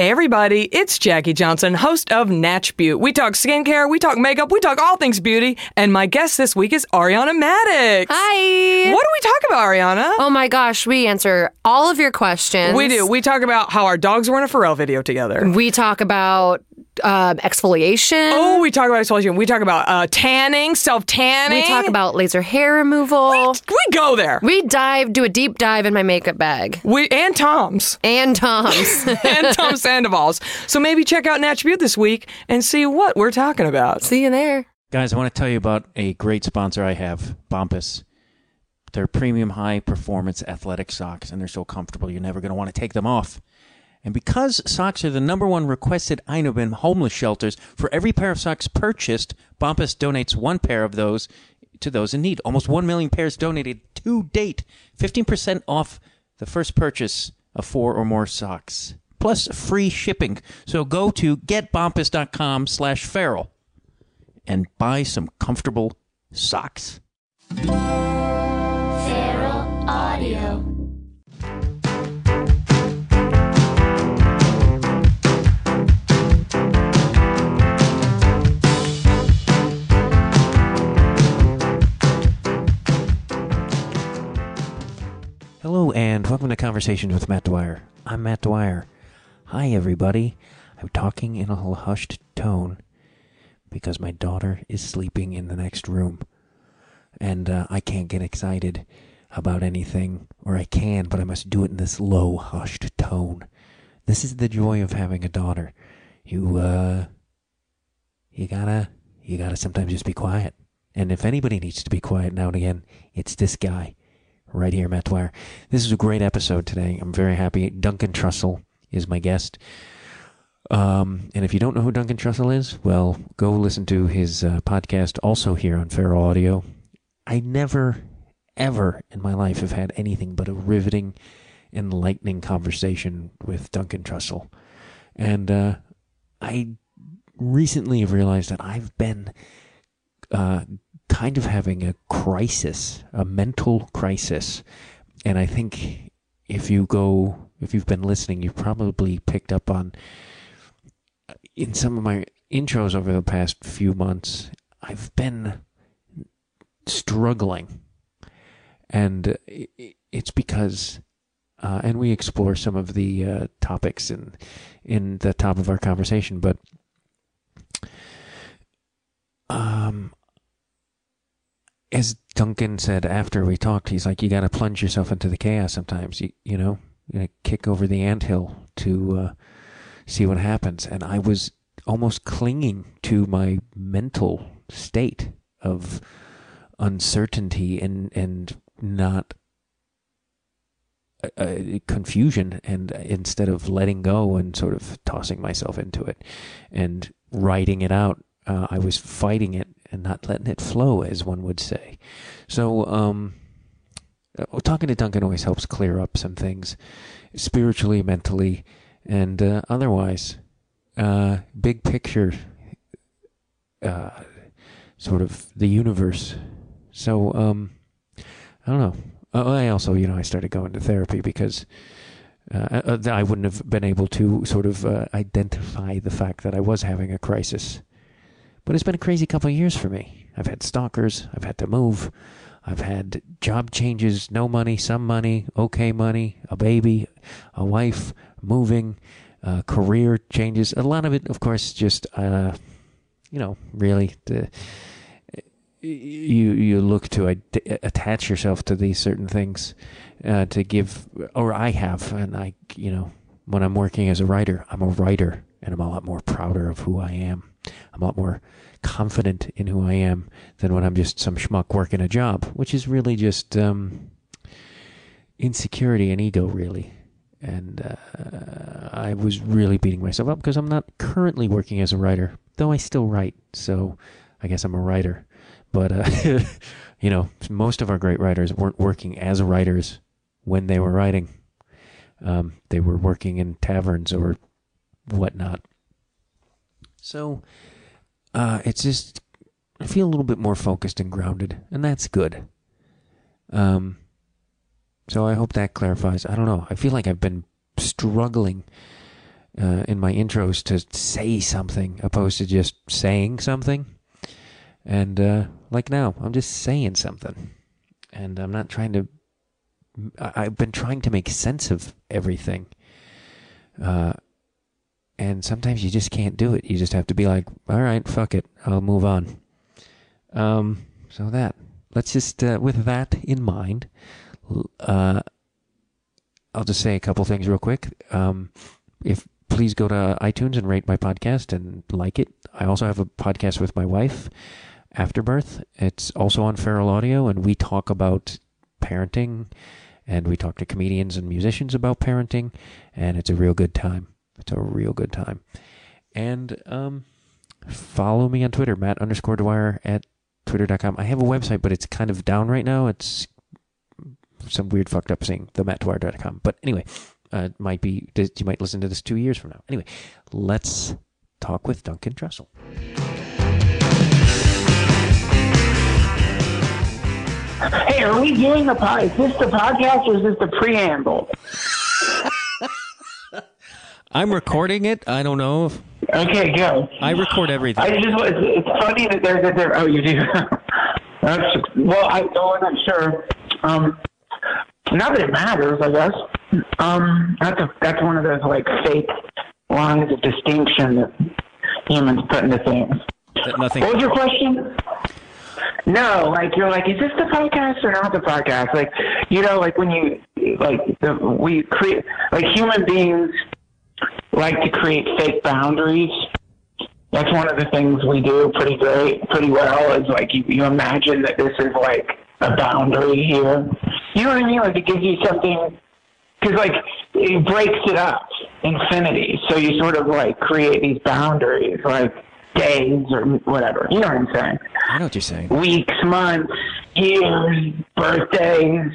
Hey everybody, it's Jackie Johnson, host of Natch Beauty. We talk skincare, we talk makeup, we talk all things beauty, and my guest this week is Ariana Madix. Hi. What do we talk about, Ariana? Oh my gosh, we answer all of your questions. We do. We talk about how our dogs were in a Pharrell video together. We talk about um, exfoliation. Oh, we talk about exfoliation. We talk about uh, tanning, self tanning. we talk about laser hair removal. We go there. We dive, do a deep dive in my makeup bag. We and Tom's And Tom's. and Tom Sandoval's. So maybe check out Natch Beauty this week and see what we're talking about. See you there. Guys, I want to tell you about a great sponsor I have, Bombas. They're premium high performance athletic socks, and they're so comfortable you're never going to want to take them off. And because socks are the number one requested item in homeless shelters, for every pair of socks purchased, Bombas donates one pair of those to those in need. Almost 1 million pairs donated to date. 15% off the first purchase of four or more socks. Plus free shipping. So go to getbombas.com slash feral and buy some comfortable socks. Feral Audio. And welcome to Conversations with Matt Dwyer. I'm Matt Dwyer. Hi everybody. I'm talking in a hushed tone because my daughter is sleeping in the next room. And uh, I can't get excited about anything, or I can, but I must do it in this low, hushed tone. This is the joy of having a daughter. You, uh, you gotta, you gotta sometimes just be quiet. And if anybody needs to be quiet now and again, it's this guy right here, Dwyer. This is a great episode today. I'm very happy. Duncan Trussell is my guest. Um, and if you don't know who Duncan Trussell is, well, go listen to his uh, podcast also here on Feral Audio. I never, ever in my life have had anything but a riveting, enlightening conversation with Duncan Trussell. And uh, I recently have realized that I've been uh, kind of having a crisis, a mental crisis. And I think if you go, if you've been listening, you've probably picked up on in some of my intros over the past few months, I've been struggling. And i- it's because, uh, and we explore some of the uh, topics in, in the top of our conversation, but um, as Duncan said after we talked, he's like, you got to plunge yourself into the chaos sometimes. You, you know, you kick over the anthill to uh, see what happens. And I was almost clinging to my mental state of uncertainty and and not uh, uh, confusion, and instead of letting go and sort of tossing myself into it and writing it out, uh, I was fighting it and not letting it flow, as one would say. So, um, uh, talking to Duncan always helps clear up some things, spiritually, mentally, and uh, otherwise. Uh, big picture, uh, sort of the universe. So, um, I don't know. Uh, I also, you know, I started going to therapy because uh, I wouldn't have been able to sort of identify the fact that I was having a crisis. But it's been a crazy couple of years for me. I've had stalkers. I've had to move. I've had job changes, no money, some money, okay money, a baby, a wife, moving, uh, career changes. A lot of it, of course, just uh, you know, really the you you look to ad- attach yourself to these certain things uh, to give, or I have, and I you know when I'm working as a writer, I'm a writer, and I'm a lot more prouder of who I am. I'm a lot more confident in who I am than when I'm just some schmuck working a job, which is really just um, insecurity and ego, really. And uh, I was really beating myself up because I'm not currently working as a writer, though I still write. So I guess I'm a writer. But, uh, you know, most of our great writers weren't working as writers when they were writing. Um, they were working in taverns or whatnot. So uh, it's just, I feel a little bit more focused and grounded, and that's good. Um, so I hope that clarifies. I don't know. I feel like I've been struggling uh, in my intros to say something opposed to just saying something. And uh, like now, I'm just saying something, and I'm not trying to. I've been trying to make sense of everything. Uh, and sometimes you just can't do it. You just have to be like, all right, fuck it, I'll move on. Um, so that let's just uh, with that in mind, uh, I'll just say a couple things real quick. Um, if please go to iTunes and rate my podcast and like it. I also have a podcast with my wife, Afterbirth. It's also on Feral Audio, and we talk about parenting, and we talk to comedians and musicians about parenting, and it's a real good time. It's a real good time. And um, follow me on Twitter, Matt underscore Dwyer at twitter.com. I have a website, but it's kind of down right now. It's some weird fucked up thing, the themattdwyer.com. But anyway, uh, it might be you might listen to this two years from now. Anyway, let's talk with Duncan Trussell. Hey, are we doing the pod? Is this the podcast or is this the preamble? I'm recording it. I don't know if Okay, go. I record everything. I just it's, it's funny that they're that they're oh you do. That's well I no I'm not sure. Um, not that it matters, I guess. Um, that's a, that's one of those like fake lines of distinction that humans put into things. That nothing. What was your question? No, like you're like, is this the podcast or not the podcast? Like, you know, like when you like the, we create like human beings like to create fake boundaries. That's one of the things we do pretty great, pretty well. Is like you, you imagine that this is like a boundary here. You know what I mean? Like it gives you something because like it breaks it up infinity. So you sort of like create these boundaries, like days or whatever. You know what I'm saying? I know what you're saying. Weeks, months, years, birthdays,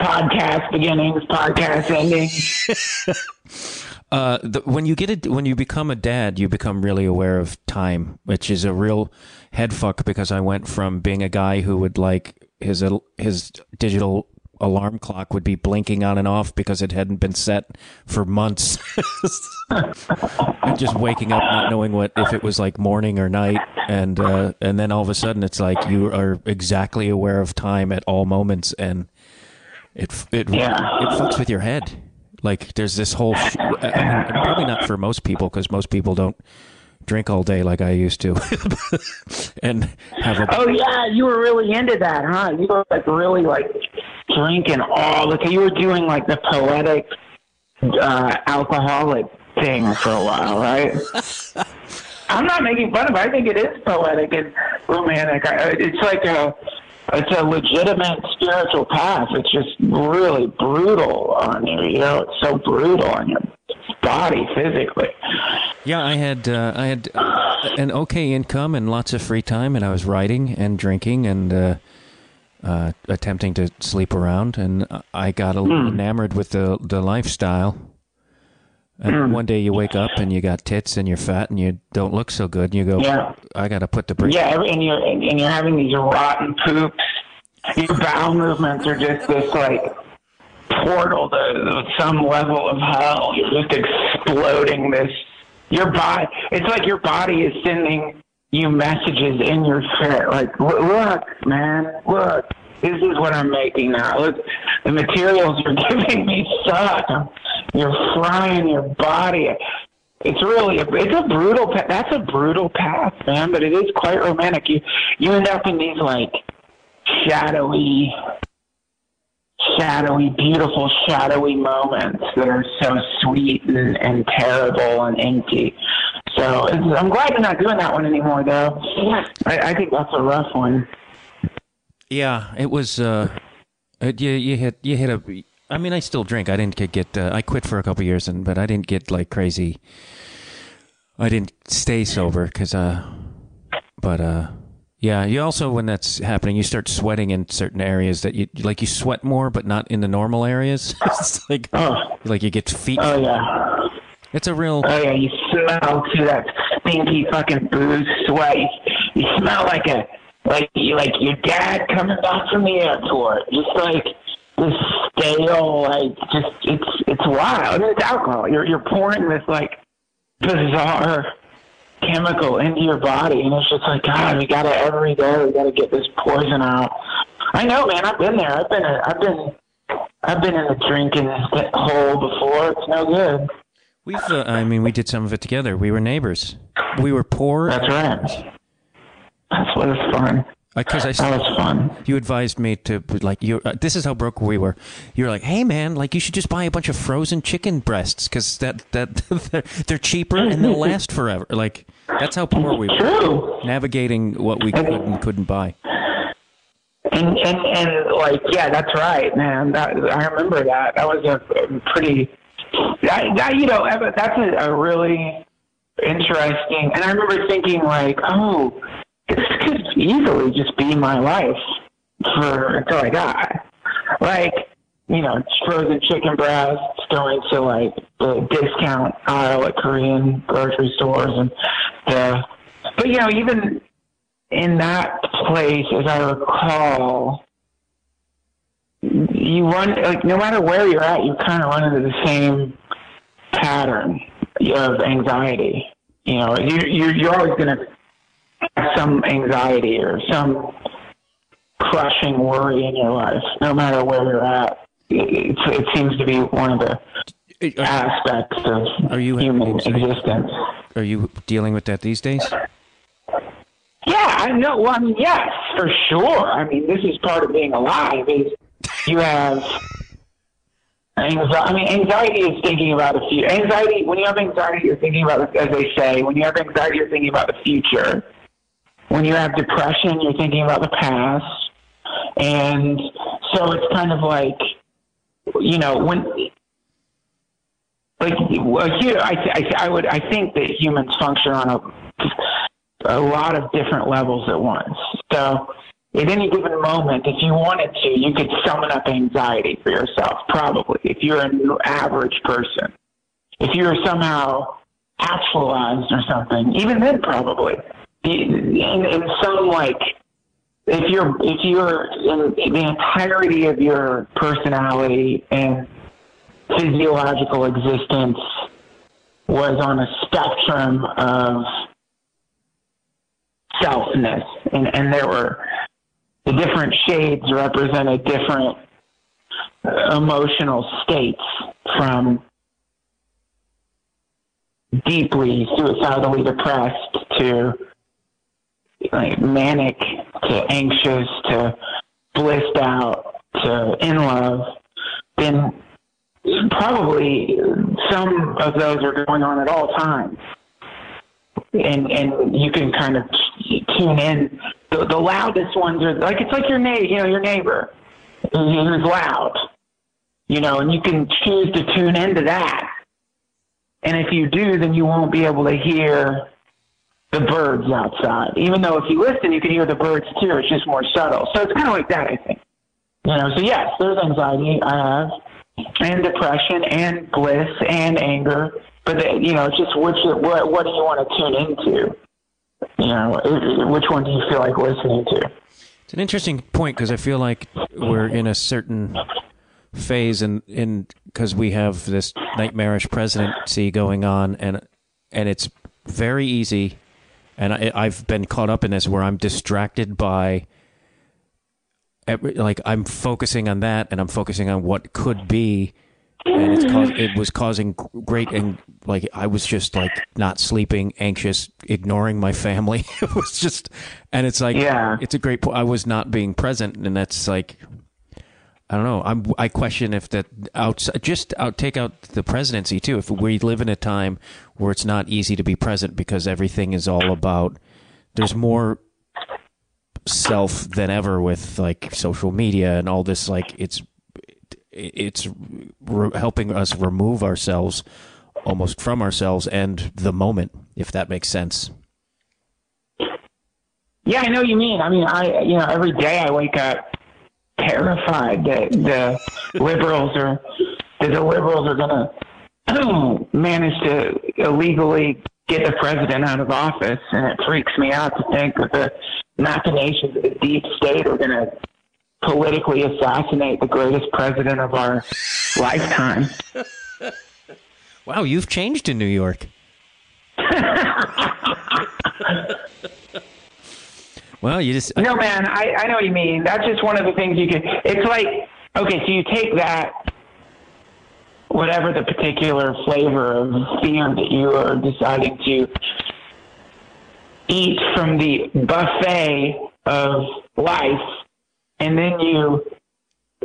podcast beginnings, podcast endings. Uh, the, when you get it, when you become a dad, you become really aware of time, which is a real head fuck because I went from being a guy who would like his his digital alarm clock would be blinking on and off because it hadn't been set for months. and just waking up not knowing what if it was like morning or night and uh, and then all of a sudden it's like you are exactly aware of time at all moments and it it Yeah. it fucks with your head. Like there's this whole sh- I mean, probably not for most people because most people don't drink all day like I used to and have a Oh yeah, you were really into that, huh? You were like really like drinking all the. You were doing like the poetic, uh, alcoholic thing for a while, right? I'm not making fun of it. I think it is poetic and romantic. It's like a, it's a legitimate spiritual path. It's just really brutal on you. You know, it's so brutal on your body physically. Yeah, I had uh, I had an okay income and lots of free time, and I was writing and drinking and uh, uh, attempting to sleep around, and I got a little enamored with the the lifestyle. And hmm. one day you wake up and you got tits and you're fat and you don't look so good, and you go, Yeah. "I got to put the brake." Yeah, and you're and you're having these rotten poops. Your bowel movements are just this like portal to, some level of hell. You're just exploding this. Your body. It's like your body is sending you messages in your shit. Like, "Look, look, man, look. This is what I'm making now. Look, the materials you're giving me suck. I'm, you're frying your body. It's really a, it's a brutal pa- that's a brutal path, man. But it is quite romantic. You you end up in these like shadowy, shadowy, beautiful, shadowy moments that are so sweet and, and terrible and empty. So it's, I'm glad you're not doing that one anymore, though. I, I think that's a rough one. Yeah, it was. Uh, it, you you hit you hit a. I mean, I still drink. I didn't get get. Uh, I quit for a couple years, and but I didn't get like crazy. I didn't stay sober because. Uh, but uh, yeah, you also when that's happening, you start sweating in certain areas that you like. You sweat more, but not in the normal areas. it's like Oh, like you get feet. oh yeah. It's a real. Oh yeah, you smell too that stinky fucking booze sweat. You, you smell like a like you like your dad coming back from the airport. Just like this stale, like just it's it's wild. It's alcohol. You're you're pouring this like bizarre chemical into your body, and it's just like God, we gotta every day we gotta get this poison out. I know, man. I've been there. I've been. I've been. I've been in the drinking hole before. It's no good. We've, uh, I mean, we did some of it together. We were neighbors. We were poor. That's right. That's what is fun. Because I, That was fun. you advised me to like you. Uh, this is how broke we were. You're like, hey man, like you should just buy a bunch of frozen chicken breasts because that that they're, they're cheaper and they'll last forever. Like that's how poor we were. True. Navigating what we could and couldn't buy. And and and like yeah, that's right, man. That I remember that. That was a, a pretty. That, that you know that's a, a really interesting. And I remember thinking like, oh, this could easily just be my life for until I die. Like you know, frozen chicken breasts going to like the discount aisle at Korean grocery stores and the. But you know, even in that place, as I recall, you run like no matter where you're at, you kind of run into the same pattern of anxiety. You know, you, you you're always have some anxiety or some crushing worry in your life, no matter where you're at. It, it, seems to be one of the Are, aspects of Are you human existence. are you dealing with that these days? Yeah, I know. Well, I mean, yes, for sure. I mean, this is part of being alive. Is you have anxiety. I mean, anxiety is thinking about the future. Anxiety. When you have anxiety, you're thinking about, as they say, when you have anxiety, you're thinking about the future. When you have depression, you're thinking about the past. And so it's kind of like, you know, when like here, I, I, I would, I think that humans function on a a lot of different levels at once. So at any given moment, if you wanted to, you could summon up anxiety for yourself, probably, if you're an average person. If you're somehow actualized or something, even then probably. In, in some like, if you're, if you're in the entirety of your personality and physiological existence was on a spectrum of selfness, and, and there were the different shades represented different emotional states from deeply suicidally depressed to like manic to anxious to blissed out to in love then probably some of those are going on at all times and and you can kind of tune in. The, the loudest ones are like it's like your neighbor, you know, your neighbor who's loud, you know, and you can choose to tune into that. And if you do, then you won't be able to hear the birds outside. Even though if you listen, you can hear the birds too. It's just more subtle. So it's kind of like that, I think. You know, so yes, there's anxiety I have, and depression, and bliss, and anger. But the, you know, it's just which what what do you want to tune into? You know, which one do you feel like listening to? It's an interesting point because I feel like we're in a certain phase, and in because we have this nightmarish presidency going on, and and it's very easy, and I, I've been caught up in this where I'm distracted by. every- Like I'm focusing on that, and I'm focusing on what could be, and it's it was causing great and like I was just like not sleeping, anxious, ignoring my family. it was just, and it's like Yeah. it's a great point. I was not being present, and that's like I don't know. I'm I question if that outside just out take out the presidency too. If we live in a time where it's not easy to be present because everything is all about there's more self than ever with like social media and all this like it's it's re- helping us remove ourselves almost from ourselves and the moment if that makes sense Yeah, I know what you mean. I mean, I you know every day I wake up terrified that the liberals are that the liberals are going to manage to illegally get the president out of office, and it freaks me out to think that the machinations of the deep state are going to politically assassinate the greatest president of our lifetime. wow you've changed in new york Well, you just uh, No, man, I, I know what you mean. That's just one of the things you can. It's like, okay, so you take that, whatever the particular flavor of fear that you are deciding to eat from the buffet of life, and then you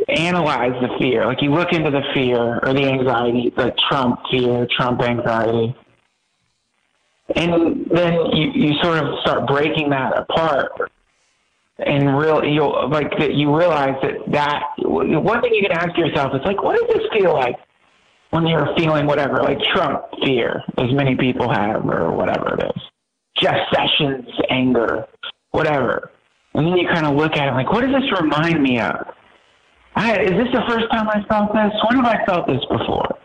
analyze the fear. Like you look into the fear or the anxiety, the Trump fear, Trump anxiety. And then you, you sort of start breaking that apart and real you'll like that you realize that that one thing you can ask yourself is like what does this feel like when you're feeling whatever like Trump fear as many people have or whatever it is? Jeff Sessions anger whatever. And then you kind of look at it like what does this remind me of? I, is this the first time I felt this? When have I felt this before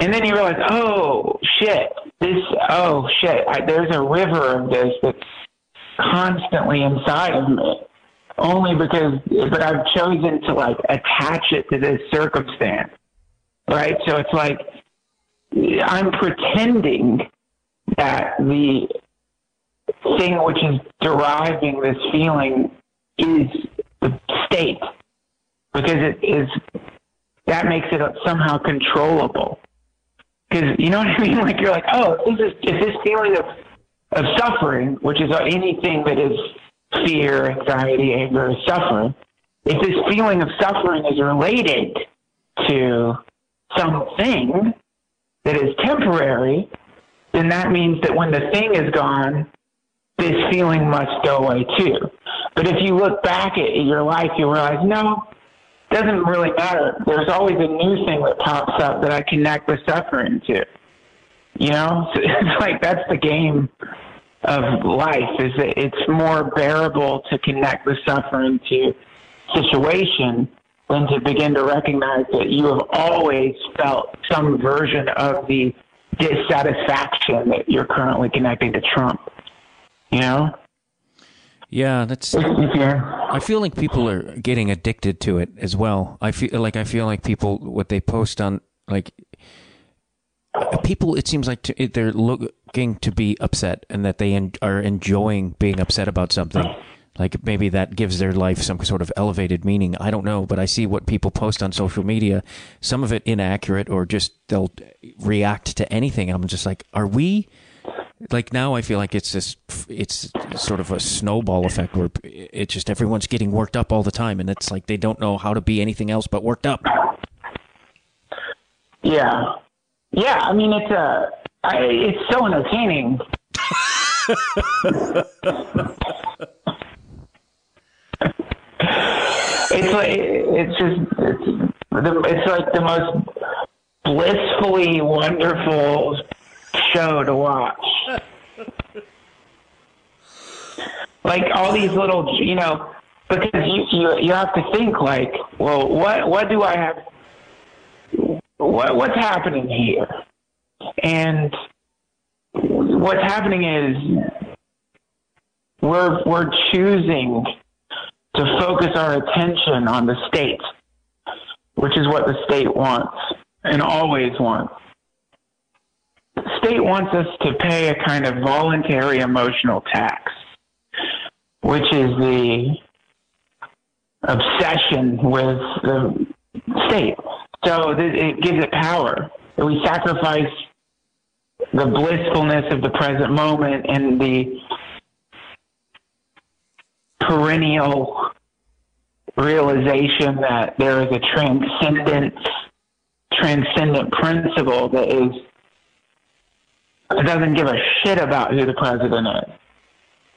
and then you realize oh shit this oh shit I, there's a river of this that's constantly inside of me only because but I've chosen to like attach it to this circumstance. Right? So it's like I'm pretending that the thing which is deriving this feeling is the state because it is that makes it somehow controllable. Because you know what I mean? Like you're like, oh, is this is this feeling of of suffering, which is anything that is fear, anxiety, anger, suffering, if this feeling of suffering is related to something that is temporary, then that means that when the thing is gone, this feeling must go away too. But if you look back at your life, you realize, no, doesn't really matter. There's always a new thing that pops up that I connect the suffering to. You know, so it's like that's the game of life. Is that it's more bearable to connect the suffering to situation than to begin to recognize that you have always felt some version of the dissatisfaction that you're currently connecting to Trump. You know? Yeah, that's. Yeah. I feel like people are getting addicted to it as well. I feel like I feel like people what they post on like people. It seems like to, they're looking to be upset and that they en- are enjoying being upset about something. Like maybe that gives their life some sort of elevated meaning. I don't know, but I see what people post on social media. Some of it inaccurate, or just they'll react to anything. I'm just like, are we? Like now, I feel like it's this. It's sort of a snowball effect where it just everyone's getting worked up all the time, and it's like they don't know how to be anything else but worked up. Yeah. Yeah. I mean, it's uh, I, it's so entertaining. it's like it's just it's, it's like the most blissfully wonderful show to watch. like all these little, you know, because you you you have to think like, well, what what do I have? What what's happening here? And what's happening is we're we're choosing to focus our attention on the state, which is what the state wants and always wants. State wants us to pay a kind of voluntary emotional tax, which is the obsession with the state. So it gives it power. We sacrifice the blissfulness of the present moment and the perennial realization that there is a transcendent transcendent principle that is doesn't give a shit about who the president is.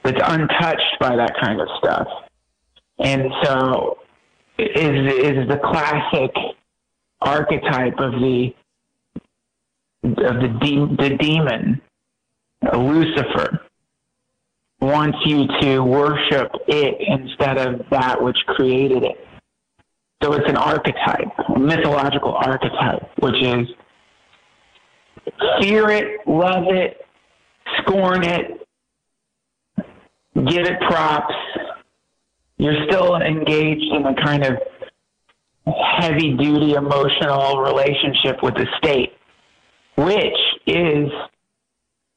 It's untouched by that kind of stuff. And so is is the classic archetype of the of the de- the demon, Lucifer, wants you to worship it instead of that which created it. So it's an archetype, a mythological archetype, which is fear it, love it, scorn it, give it props. You're still engaged in a kind of heavy duty emotional relationship with the state, which is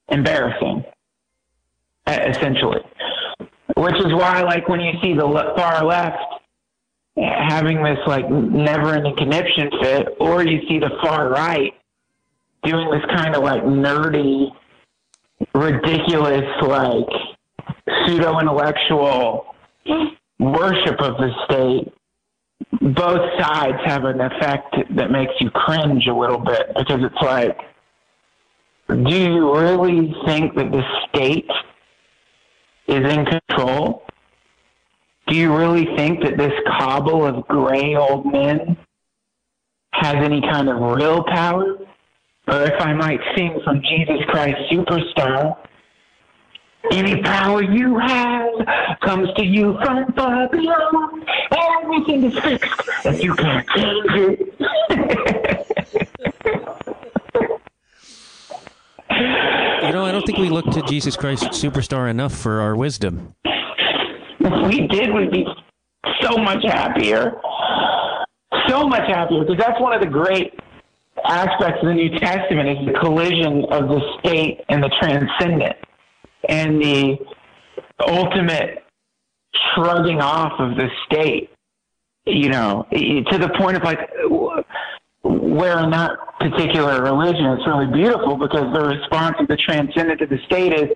embarrassing, essentially. Which is why, like, when you see the far left having this like never-ending conniption fit, or you see the far right doing this kind of like nerdy, ridiculous, like pseudo-intellectual worship of the state. Both sides have an effect that makes you cringe a little bit because it's like, do you really think that the state is in control? Do you really think that this cobble of gray old men has any kind of real power? Or if I might sing from Jesus Christ Superstar, any power you have comes to you from far below. Everything is fixed, and you can't change it. You know, I don't think we look to Jesus Christ Superstar enough for our wisdom. if we did, we'd be so much happier. So much happier. Because that's one of the great aspects of the New Testament is the collision of the state and the transcendent and the ultimate shrugging off of the state, you know, to the point of like where in that particular religion it's really beautiful because the response of the transcendent to the state is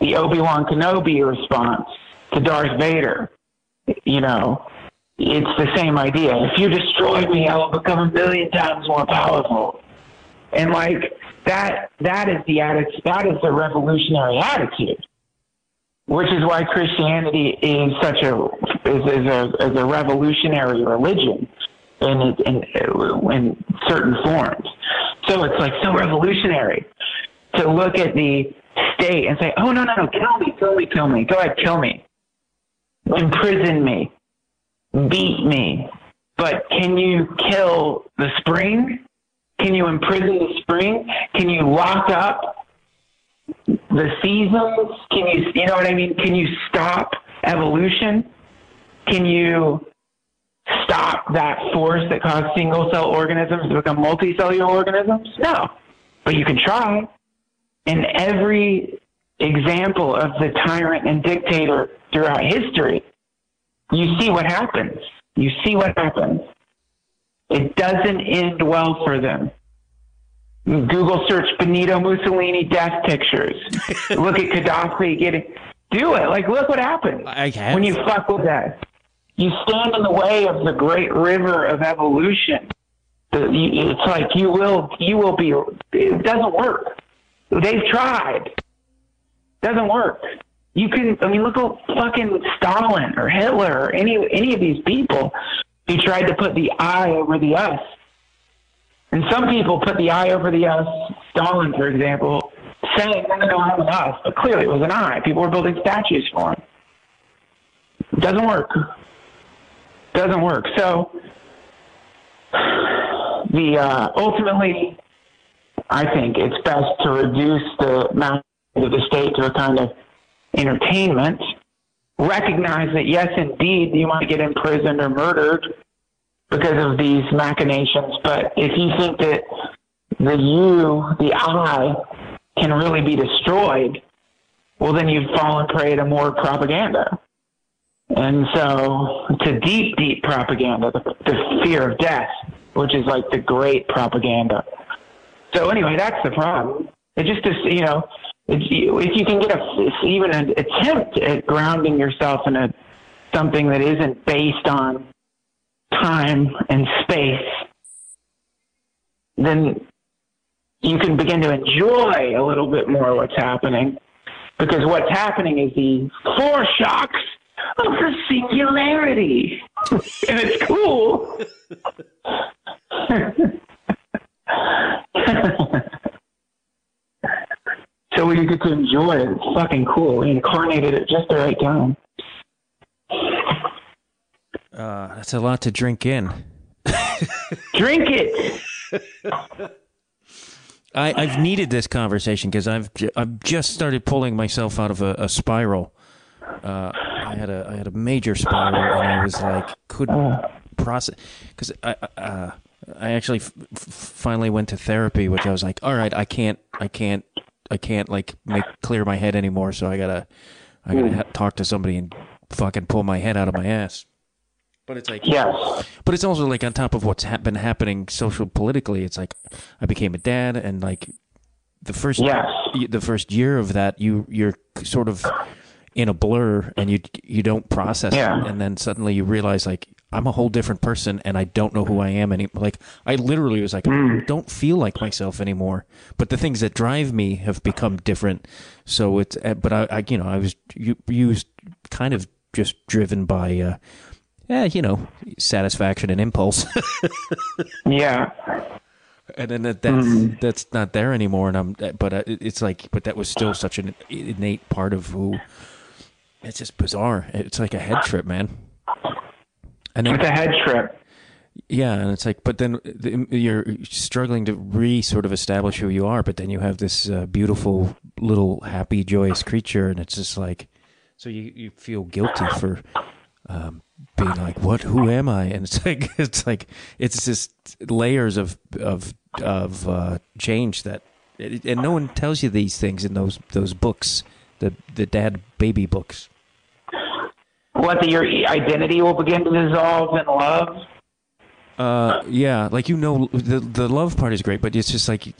the Obi-Wan Kenobi response to Darth Vader. You know, it's the same idea. If you destroy me, I will become a million times more powerful. And like that, that is the attitude. That is the revolutionary attitude. Which is why Christianity is such a is, is a is a revolutionary religion in in in certain forms. So it's like so revolutionary to look at the state and say, "Oh no, no, no, kill me, kill me, kill me. Go ahead, kill me, imprison me, beat me." But can you kill the spring? Can you imprison the spring? Can you lock up the seasons? Can you, you know what I mean? Can you stop evolution? Can you stop that force that caused single cell organisms to become multicellular organisms? No. But you can try. In every example of the tyrant and dictator throughout history, you see what happens. You see what happens. It doesn't end well for them. Google search Benito Mussolini death pictures. look at Gaddafi getting. Do it. Like, look what happens I when you fuck with that. You stand in the way of the great river of evolution. It's like you will, you will be. It doesn't work. They've tried. Doesn't work. You can. I mean, look at fucking Stalin or Hitler or any any of these people who tried to put the I over the us. And some people put the I over the us. Stalin, for example, saying, "No, no, I'm an us," but clearly it was an I. People were building statues for him. Doesn't work. Doesn't work. So the uh, ultimately, I think it's best to reduce the mass of the state to a kind of entertainment. Recognize that yes, indeed, you might get imprisoned or murdered because of these machinations. But if you think that the you, the I, can really be destroyed, well, then you've fallen prey to more propaganda. And so, to deep, deep propaganda, the, the fear of death, which is like the great propaganda. So anyway, that's the problem. It just you know, it's, if you can get a, even an attempt at grounding yourself in a something that isn't based on time and space, then you can begin to enjoy a little bit more what's happening. Because what's happening is the foreshocks of the singularity. and it's cool. so we get to enjoy it. It's fucking cool. We incarnated at just the right time. Uh, that's a lot to drink in. Drink it. I, I've needed this conversation because I've I've just started pulling myself out of a, a spiral. Uh, I had a I had a major spiral and I was like couldn't process because I uh, I actually f- f- finally went to therapy, which I was like, all right, I can't I can't I can't like make clear my head anymore. So I gotta I gotta ha- talk to somebody and fucking pull my head out of my ass. But it's like Yes. but it's also like on top of what's ha- been happening social politically. It's like I became a dad, and like the first Yes. the first year of that, you you're sort of in a blur, and you you don't process Yeah. it, and then suddenly you realize like I'm a whole different person, and I don't know who I am anymore. Like I literally was like I don't feel like myself anymore. But the things that drive me have become different. So it's uh, but I, I you know I was you used kind of just driven by. uh yeah, you know, satisfaction and impulse. Yeah. and then that, that's that's not there anymore and i'm but uh, it's like but that was still such an innate part of who it's just bizarre it's like a head trip man and then It's a head trip. yeah and it's like but then the- you're struggling to re sort of establish who you are but then you have this uh, beautiful little happy joyous creature and it's just like so you you feel guilty for um, being like, "What? Who am I?" And it's like it's like it's just layers of of of uh, change that, and no one tells you these things in those those books, the the dad baby books. What that your identity will begin to dissolve in love. Uh, yeah, like you know, the the love part is great, but it's just like,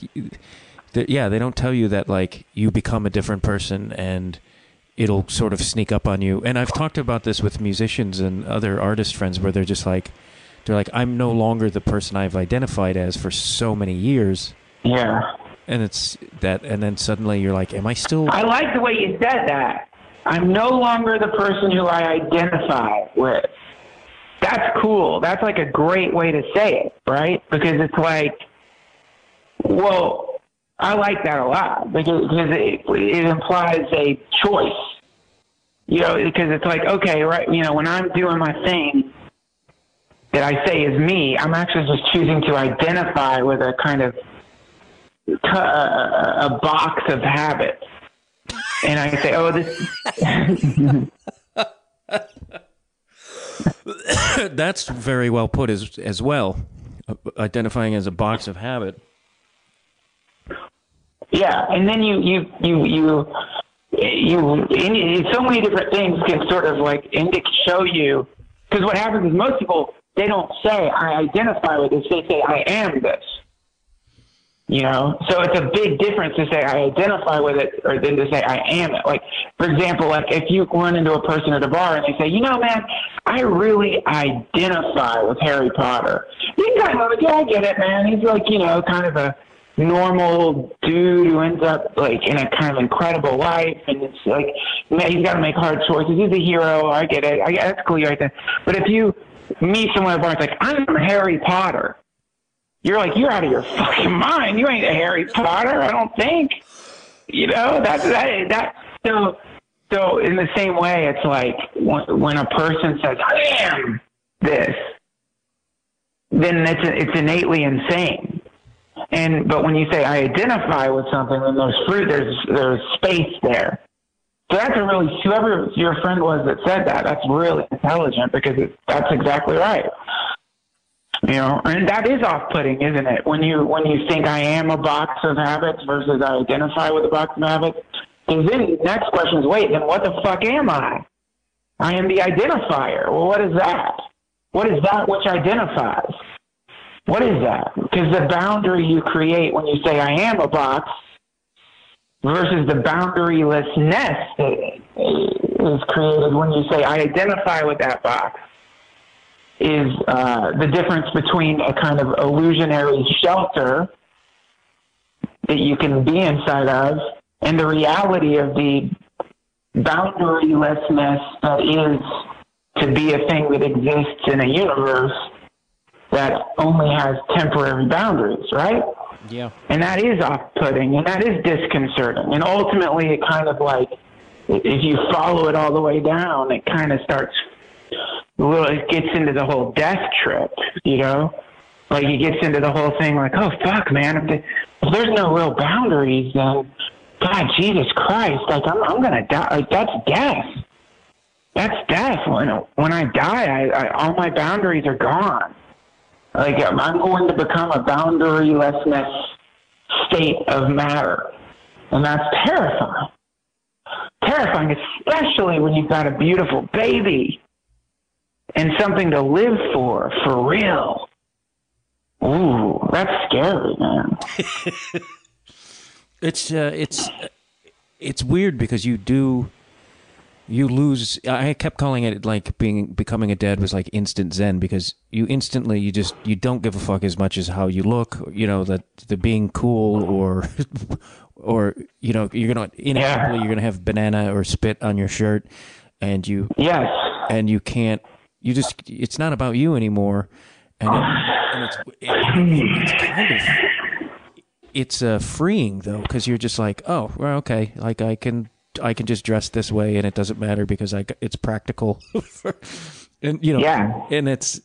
yeah, they don't tell you that like you become a different person and it'll sort of sneak up on you. And I've talked about this with musicians and other artist friends where they're just like, they're like, I'm no longer the person I've identified as for so many years, Yeah. and it's that, and then suddenly you're like, am I still? I like the way you said that. I'm no longer the person who I identify with. That's cool. That's like a great way to say it, right? Because it's like, well, I like that a lot because, because it, it implies a choice. You know, because it's like, okay, right, you know, when I'm doing my thing that I say is me, I'm actually just choosing to identify with a kind of a, a box of habits and I say, "Oh, this." That's very well put as as well, identifying as a box of habit. yeah, and then you you you you you in, so many different things can sort of like indicate show you because what happens is most people they don't say I identify with this; they say I am this. You know, so it's a big difference to say I identify with it or than to say I am it. Like, for example, like if you run into a person at a bar and they say, you know, man, I really identify with Harry Potter. You can kind of like, yeah, I get it, man. He's like, you know, kind of a normal dude who ends up like in a kind of incredible life, and it's like, man, he's got to make hard choices. He's a hero. I get it. I, that's cool right there. But if you meet someone at a bar, it's like, I'm Harry Potter you're like, you're out of your fucking mind. You ain't a Harry Potter, I don't think. You know, that, that, that, so, so in the same way, it's like when, when a person says, I am this, then it's, it's innately insane. And, but when you say, I identify with something, then there's fruit, there's, there's space there. So that's a really, whoever your friend was that said that, that's really intelligent because it, that's exactly right. You know, and that is off-putting, isn't it? When you when you think I am a box of habits versus I identify with a box of habits. Because then the next question is, wait, then what the fuck am I? I am the identifier. Well, what is that? What is that which identifies? What is that? Because the boundary you create when you say I am a box versus the boundarylessness that is created when you say I identify with that box is uh, the difference between a kind of illusionary shelter that you can be inside of and the reality of the boundarylessness that is to be a thing that exists in a universe that only has temporary boundaries, right? Yeah. And that is off putting and that is disconcerting. And ultimately, it kind of like, if you follow it all the way down, it kind of starts well, it gets into the whole death trip, you know? Like, it gets into the whole thing like, oh, fuck, man. If, if there's no real boundaries, then, God, Jesus Christ, like, I'm, I'm going to die. Like, that's death. That's death. When, when I die, I, I, all my boundaries are gone. Like, I'm going to become a boundarylessness state of matter. And that's terrifying. Terrifying, especially when you've got a beautiful baby and something to live for, for real. Ooh, that's scary, man. It's uh, it's it's weird because you do you lose. I kept calling it like being becoming a dad was like instant zen because you instantly you just you don't give a fuck as much as how you look. You know that the being cool or or you know you're gonna inevitably you're gonna have banana or spit on your shirt, and you Yes. and you can't you just it's not about you anymore and, it, and it's it, it's kind of it's uh, freeing though because you're just like oh well okay like i can i can just dress this way and it doesn't matter because i it's practical and you know Yeah. and it's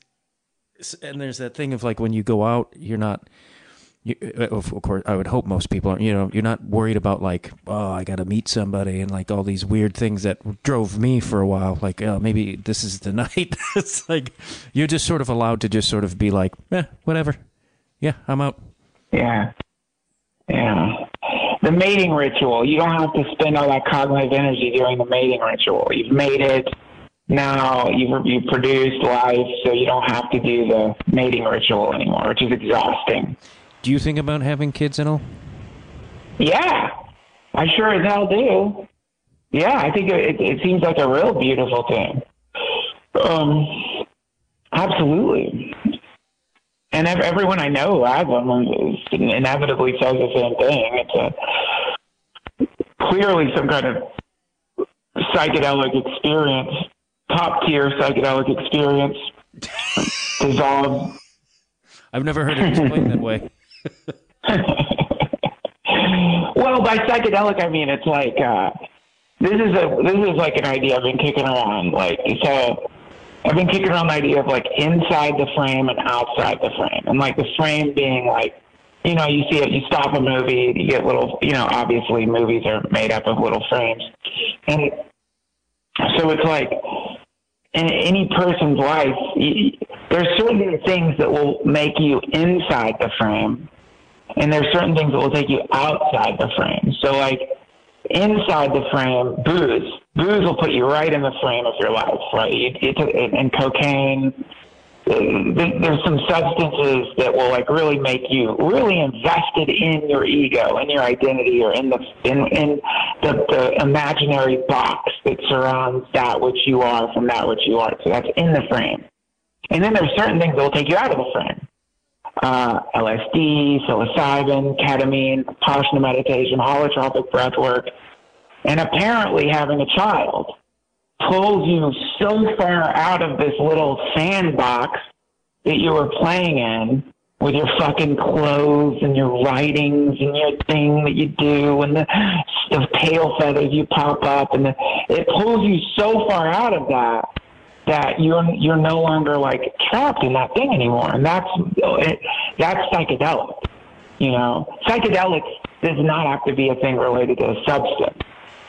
and there's that thing of like when you go out you're not you, uh, of of course, I would hope most people are. You know, you're not worried about like, oh, I got to meet somebody, and like all these weird things that drove me for a while. Like, oh, maybe this is the night. it's like you're just sort of allowed to just sort of be like, eh, whatever. Yeah, I'm out. Yeah. Yeah. The mating ritual. You don't have to spend all that cognitive energy during the mating ritual. You've made it. Now you've, you've produced life, so you don't have to do the mating ritual anymore, which is exhausting. Do you think about having kids at all? Yeah. I sure as hell do. Yeah, I think it, it seems like a real beautiful thing. Um, absolutely. And ev- everyone I know who has is inevitably says the same thing. It's a clearly some kind of psychedelic experience, top tier psychedelic experience. Dissolved I've never heard it explained that way. well, by psychedelic, I mean it's like uh, this is a this is like an idea I've been kicking around. Like so, I've been kicking around the idea of like inside the frame and outside the frame, and like the frame being like, you know, you see it, you stop a movie, you get little, you know, obviously movies are made up of little frames, and so it's like in any person's life, there's certain things that will make you inside the frame, and there's certain things that will take you outside the frame. So, like inside the frame, booze. Booze will put you right in the frame of your life, right? It, it, and cocaine. There- There's some substances that will like really make you really invested in your ego, in your identity, or in the in in the, the imaginary box that surrounds that which you are from that which you are. So that's in the frame. And then there's certain things that will take you out of the frame. Uh, LSD, psilocybin, ketamine, Vipassana meditation, holotropic breath work. And apparently having a child pulls you so far out of this little sandbox that you were playing in with your fucking clothes and your writings and your thing that you do and the, the tail feathers you pop up and the, it pulls you so far out of that that you're you're no longer like trapped in that thing anymore, and that's it, that's psychedelic. You know, psychedelic does not have to be a thing related to a substance.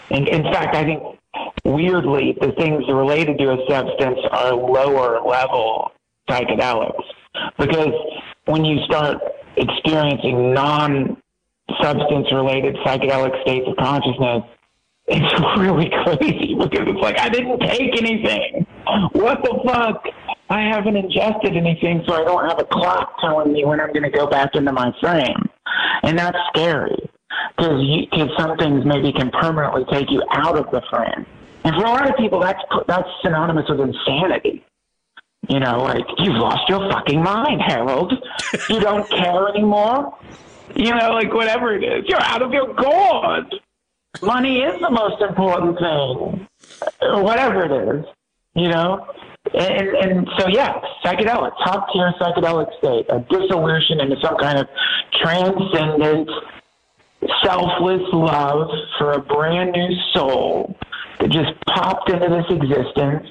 And in fact, I think weirdly, the things related to a substance are lower level psychedelics because when you start experiencing non substance related psychedelic states of consciousness, it's really crazy because it's like I didn't take anything. What the fuck? I haven't ingested anything, so I don't have a clock telling me when I'm going to go back into my frame, and that's scary because because some things maybe can permanently take you out of the frame, and for a lot of people, that's that's synonymous with insanity. You know, like you've lost your fucking mind, Harold. You don't care anymore. You know, like whatever it is, you're out of your gourd money is the most important thing, whatever it is, you know. And, and so, yeah, psychedelic, top tier psychedelic state, a dissolution into some kind of transcendent, selfless love for a brand new soul that just popped into this existence.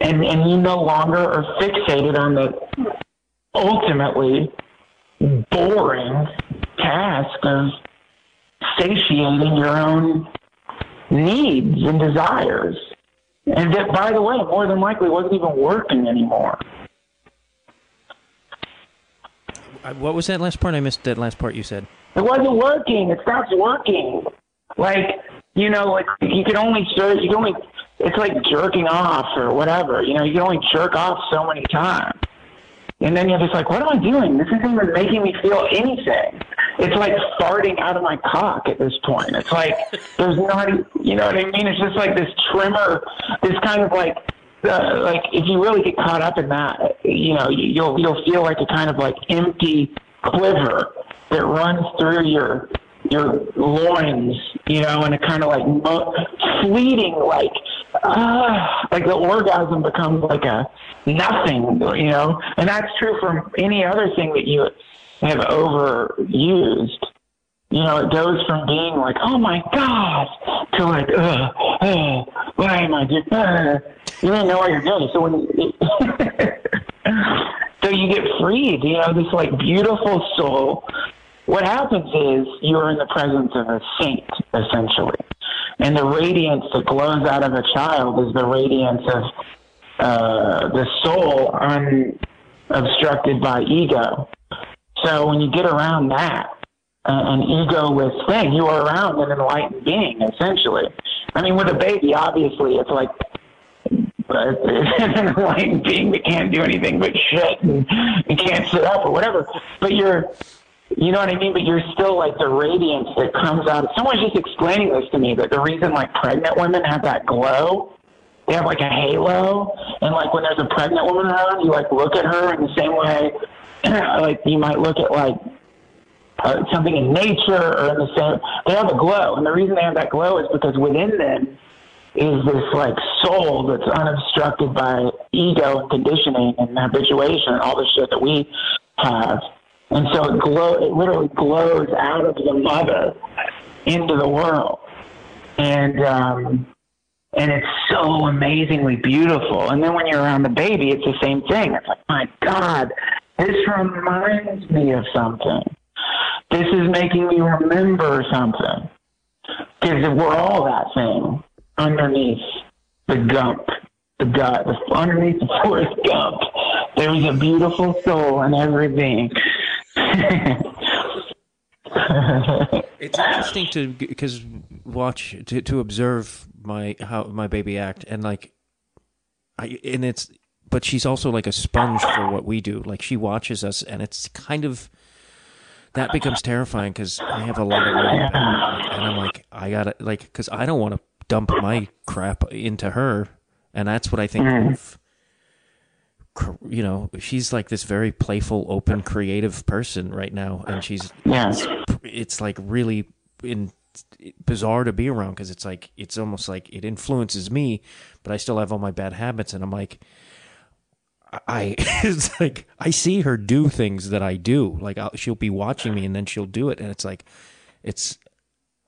And, and you no longer are fixated on the ultimately boring task of satiating your own needs and desires. And that, by the way, more than likely wasn't even working anymore. Uh, What was that last part? I missed that last part you said. It wasn't working. It stops working. Like, you know, like you can only jerk, you can only, it's like jerking off or whatever. You know, you can only jerk off so many times. And then you're just like, what am I doing? This isn't even making me feel anything. It's like farting out of my cock at this point. It's like, there's not, you know what I mean? It's just like this tremor, this kind of like, uh, like if you really get caught up in that, you know, you- you'll you'll feel like a kind of like empty quiver that runs through your your loins, you know, and a kind of like fleeting, like ah, like the orgasm becomes like a nothing, you know, and that's true for any other thing that you have overused. You know, it goes from being like, oh my god, to like, ugh, ugh, why am I doing? Uh, you don't know what you're doing. So when so you get freed, you know, this like beautiful soul. What happens is you're in the presence of a saint, essentially, and the radiance that glows out of a child is the radiance of uh, the soul unobstructed by ego. So when you get around that, uh, an egoless thing, you are around an enlightened being, essentially. I mean, with a baby, obviously, it's like uh, it's an enlightened being that can't do anything but shit and, and can't sit up or whatever. But you're, you know what I mean? But you're still like the radiance that comes out. Someone's just explaining this to me that the reason like pregnant women have that glow they have like a halo, and like when there's a pregnant woman around, you like look at her in the same way, like you might look at like uh, something in nature or in the same. They have a glow, and the reason they have that glow is because within them is this like soul that's unobstructed by ego and conditioning and habituation and all the shit that we have, and so it glow. It literally glows out of the mother into the world, and. um and it's so amazingly beautiful. And then when you're around the baby, it's the same thing. It's like, my God, this reminds me of something. This is making me remember something. Because we're all that thing underneath the gump, the gut, underneath the Forrest Gump. There's a beautiful soul in every being. It's interesting to because watch to to observe my how my baby act and like I and it's but she's also like a sponge for what we do. Like she watches us and it's kind of that becomes terrifying because I have a lot of love and I'm like I gotta like because I don't want to dump my crap into her and that's what I think mm. of cr- you know she's like this very playful open creative person right now and she's yeah. it's like really in bizarre to be around because it's like it's almost like it influences me but i still have all my bad habits and i'm like i it's like i see her do things that i do like I'll, she'll be watching me and then she'll do it and it's like it's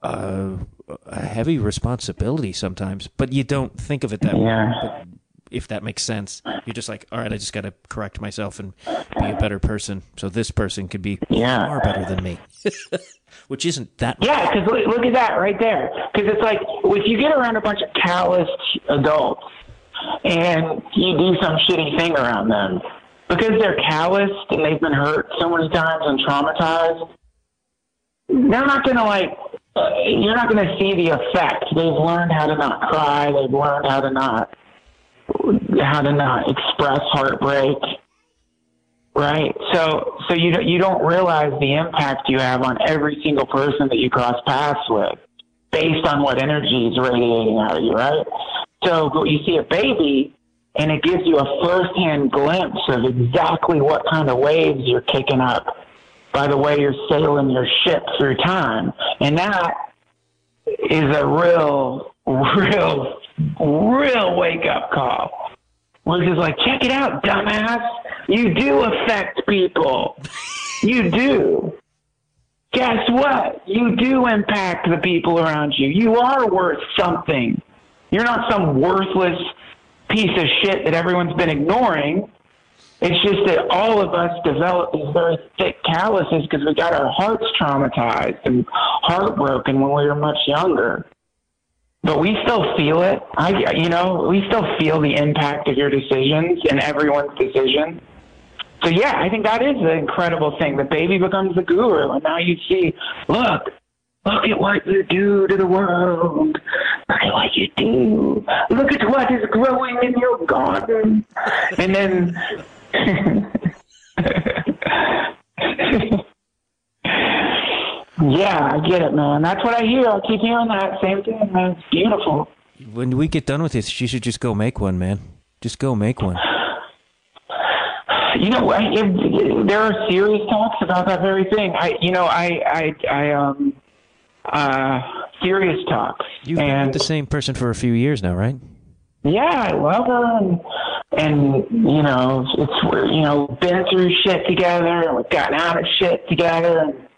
uh, a heavy responsibility sometimes but you don't think of it that way Yeah. but if that makes sense you're just like all right i just got to correct myself and be a better person so this person could be Yeah. far better than me which isn't that Yeah, because look, look at that right there. Because it's like if you get around a bunch of calloused adults and you do some shitty thing around them, because they're calloused and they've been hurt so many times and traumatized, they're not gonna like. Uh, you're not gonna see the effect. They've learned how to not cry. They've learned how to not how to not express heartbreak right? So so you don't, you don't realize the impact you have on every single person that you cross paths with based on what energy is radiating out of you right? So go- you see a baby and it gives you a first-hand glimpse of exactly what kind of waves you're kicking up by the way you're sailing your ship through time. And that is a real real real wake up call was just like, check it out, dumbass. You do affect people. You do. Guess what? You do impact the people around you. You are worth something. You're not some worthless piece of shit that everyone's been ignoring. It's just that all of us develop these very thick calluses because we got our hearts traumatized and heartbroken when we were much younger but we still feel it. I, you know, we still feel the impact of your decisions and everyone's decision. so yeah, I think that is the incredible thing. The baby becomes the guru, and now you see, look, look at what you do to the world. Look at what you do. Look at what is growing in your garden. And then. yeah, I get it, man. That's what I hear. I keep hearing that same thing, man. It's beautiful. When we get done with this, you should just go make one, man. Just go make one. You know, I, there are serious talks about that very thing. I, you know, I, I, I, um, uh, serious talks. You've been with the same person for a few years now, right? yeah, I love her, and, and you know, it's you know, been through shit together, and we've gotten out of shit together, and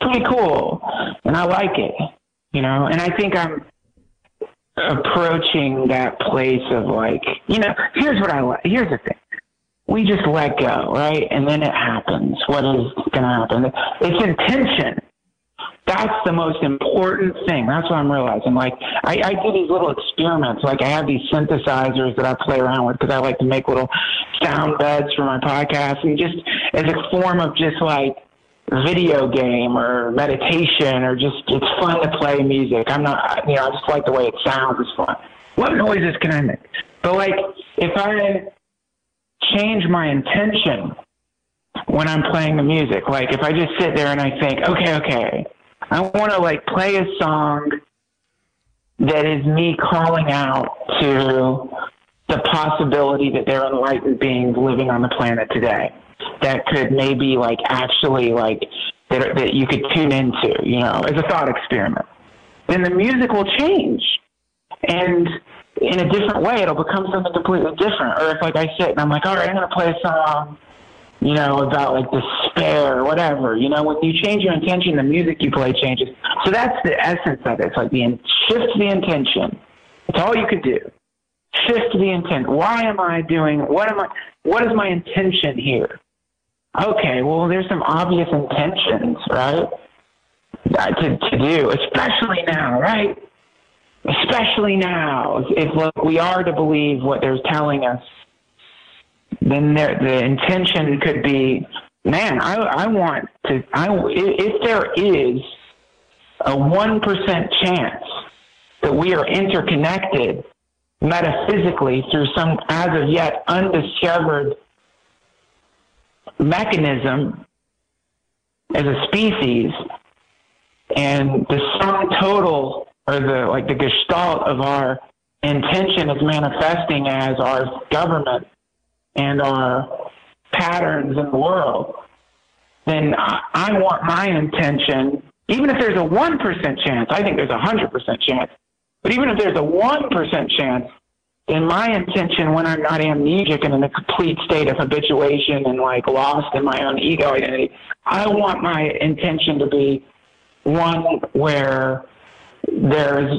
pretty cool, and I like it, you know, and I think I'm approaching that place of like, you know, here's what I like. Here's the thing. We just let go, right? And then it happens. What is going to happen? It's intention. That's the most important thing. That's what I'm realizing. Like, I, I do these little experiments. Like, I have these synthesizers that I play around with because I like to make little sound beds for my podcast, and just as a form of just like video game or meditation or just it's fun to play music. I'm not, you know, I just like the way it sounds. It's fun. What noises can I make? But like, if I change my intention when I'm playing the music, like if I just sit there and I think, okay, okay, I want to like play a song that is me calling out to the possibility that there are enlightened beings living on the planet today that could maybe like actually like that, that you could tune into, you know, as a thought experiment. Then the music will change, and in a different way, it'll become something completely different. Or if like I sit and I'm like, all right, I'm gonna play a song, you know, about like despair or whatever. You know, when you change your intention, the music you play changes. So that's the essence of it. It's like the in- shift the intention. It's all you could do. Shift the intent. Why am I doing? What am I? What is my intention here? Okay, well, there's some obvious intentions, right? To, to do, especially now, right? Especially now, if, we are to believe what they're telling us, then there, the intention could be, man, I, I want to. I, if there is a one percent chance that we are interconnected metaphysically through some as of yet undiscovered mechanism as a species and the sum total or the like the gestalt of our intention is manifesting as our government and our patterns in the world then I, I want my intention even if there's a 1% chance i think there's a 100% chance but even if there's a 1% chance in my intention when I'm not amnesic and in a complete state of habituation and like lost in my own ego identity, I want my intention to be one where there's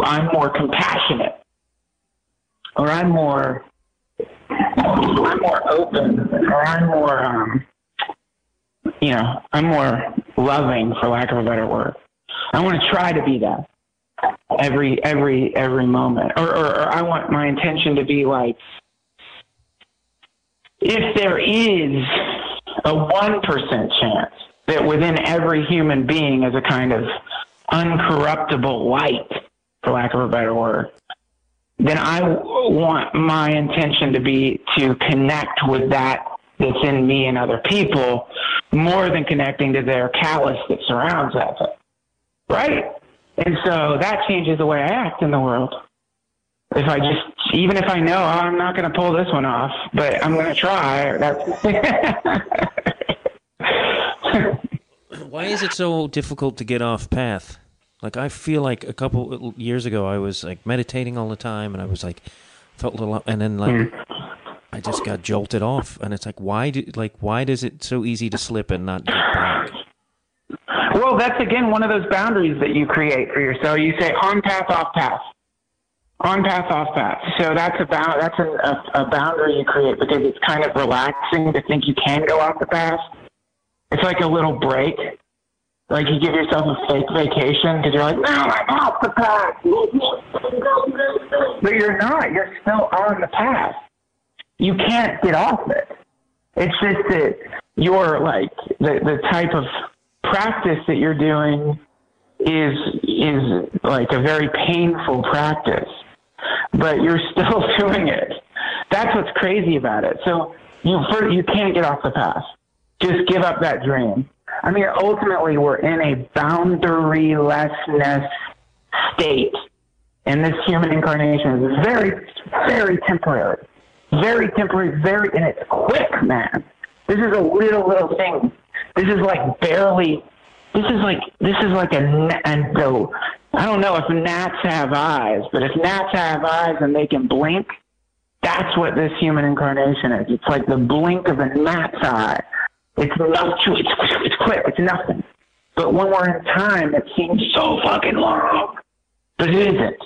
I'm more compassionate or I'm more I'm more open or I'm more um you know, I'm more loving for lack of a better word. I want to try to be that every every every moment. Or, or, or i want my intention to be like if there is a 1% chance that within every human being is a kind of uncorruptible light for lack of a better word then i want my intention to be to connect with that that's in me and other people more than connecting to their callous that surrounds that right and so that changes the way I act in the world. If I just, even if I know oh, I'm not going to pull this one off, but I'm going to try. Why is it so difficult to get off path? Like I feel like a couple years ago I was like meditating all the time and I was like felt a little and then like hmm. I just got jolted off and it's like why do like why does it so easy to slip and not get back? Well, that's again one of those boundaries that you create for yourself. You say on path, off path, on path, off path. So that's a. That's a, a, a boundary you create because it's kind of relaxing to think you can go off the path. It's like a little break. Like you give yourself a fake vacation because you're like, no, I'm off the path. But you're not. You're still on the path. You can't get off it. It's just that you're like the the type of practice that you're doing is is like a very painful practice, but you're still doing it. That's what's crazy about it. So you for, you can't get off the path. Just give up that dream. I mean, ultimately, we're in a boundarylessness state, and this human incarnation is very, very temporary. Very temporary, very, and it's quick, man. This is a little, little thing. This is like barely this is like this is like a and so I don't know if gnats have eyes, but if gnats have eyes and they can blink, that's what this human incarnation is. It's like the blink of a gnat's eye. It's not it's, it's quick. It's nothing. But when we're in time, it seems so fucking long. But it isn't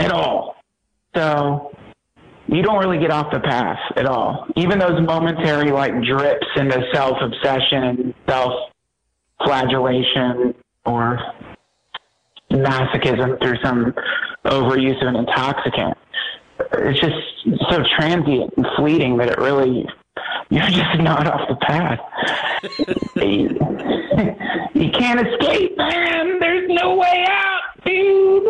at all. So you don't really get off the path at all. Even those momentary like drips into self obsession and self flagellation or masochism through some overuse of an intoxicant. It's just so transient and fleeting that it really, you're just not off the path. you, can't escape, man. There's no way out, dude.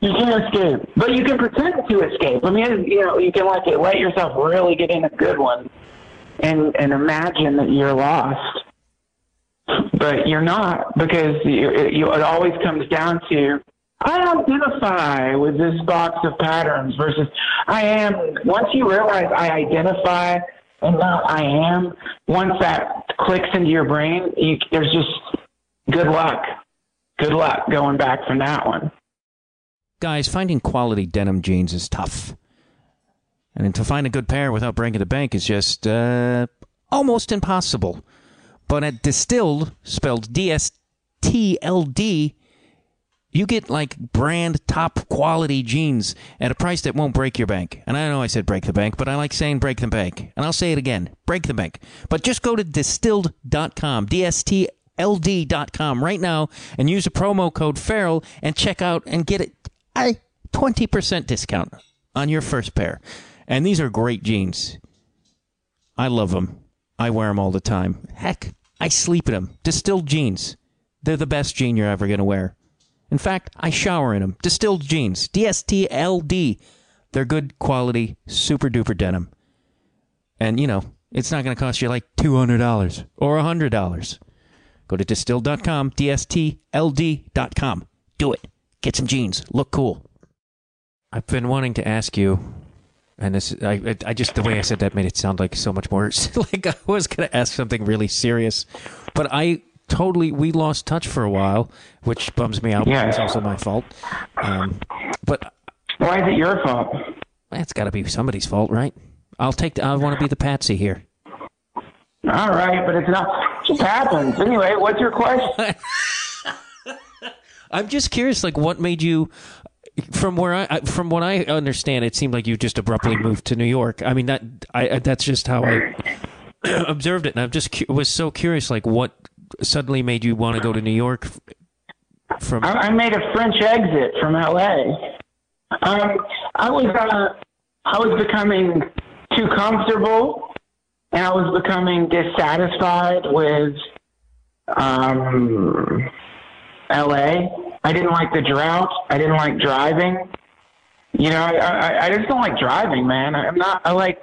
You can't escape. But you can pretend to escape. I mean, you know, you can like let yourself really get in a good one and, and imagine that you're lost but you're not because you, you, it always comes down to I identify with this box of patterns versus I am. Once you realize I identify and now I am, once that clicks into your brain, you, there's just good luck. Good luck going back from that one. Guys, finding quality denim jeans is tough. And to find a good pair without breaking the bank is just uh, almost impossible. But at Distilled, spelled D S T L D, you get like brand top quality jeans at a price that won't break your bank. And I know I said break the bank, but I like saying break the bank. And I'll say it again break the bank. But just go to distilled.com, D S T L D.com right now and use the promo code Farrell and check out and get a 20% discount on your first pair. And these are great jeans. I love them. I wear them all the time. Heck, I sleep in them. Distilled jeans. They're the best jean you're ever going to wear. In fact, I shower in them. Distilled jeans. D-S-T-L-D. They're good quality, super duper denim. And, you know, it's not going to cost you like $200 or $100. Go to distilled.com, D-S-T-L-D.com. Do it. Get some jeans. Look cool. I've been wanting to ask you, and this I I just the way I said that made it sound like so much more like I was going to ask something really serious, but I totally we lost touch for a while, which bums me out. Yeah. It's also my fault. Um, but Why is it your fault? it's got to be somebody's fault, right? I'll take. The, I want to be the patsy here. All right, but it's not. It just happens. Anyway, what's your question? I'm just curious, like, what made you? From where I, from what I understand, it seemed like you just abruptly moved to New York. I mean, that I I- that's just how I observed it, and I'm just was so curious, like, what suddenly made you want to go to New York? From I, I made a French exit from LA. Um, I was uh, I was becoming too comfortable, and I was becoming dissatisfied with um, LA. I didn't like the drought. I didn't like driving. You know, I, I, I just don't like driving, man. I'm not. I like.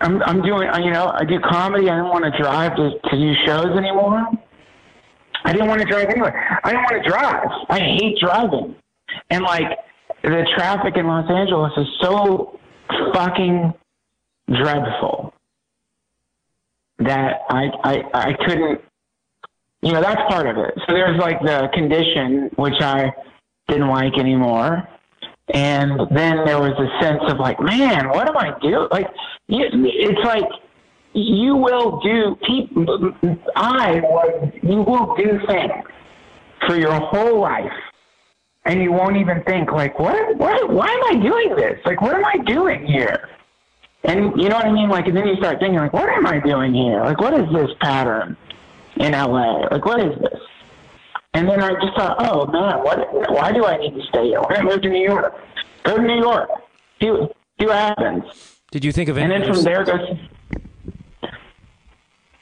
I'm I'm doing. Uh, you know, I do comedy. I don't want to drive to to do shows anymore. I didn't want to drive anyway. I didn't want to drive. I hate driving. And like the traffic in Los Angeles is so fucking dreadful that I I I couldn't you know, that's part of it. So there's like the condition which I didn't like anymore. And then there was a sense of like, man, what am I doing? Like, it's like you will do. People, I was. You will do things for your whole life, and you won't even think like, what? What? Why am I doing this? Like, what am I doing here? And you know what I mean? Like, and then you start thinking like, what am I doing here? Like, what is this pattern in LA? Like, what is this? And then I just thought, oh man, what? Why do I need to stay here? Why I move to New York? Go to New York. See, what- see what happens. did you think of anything? And then from there, go.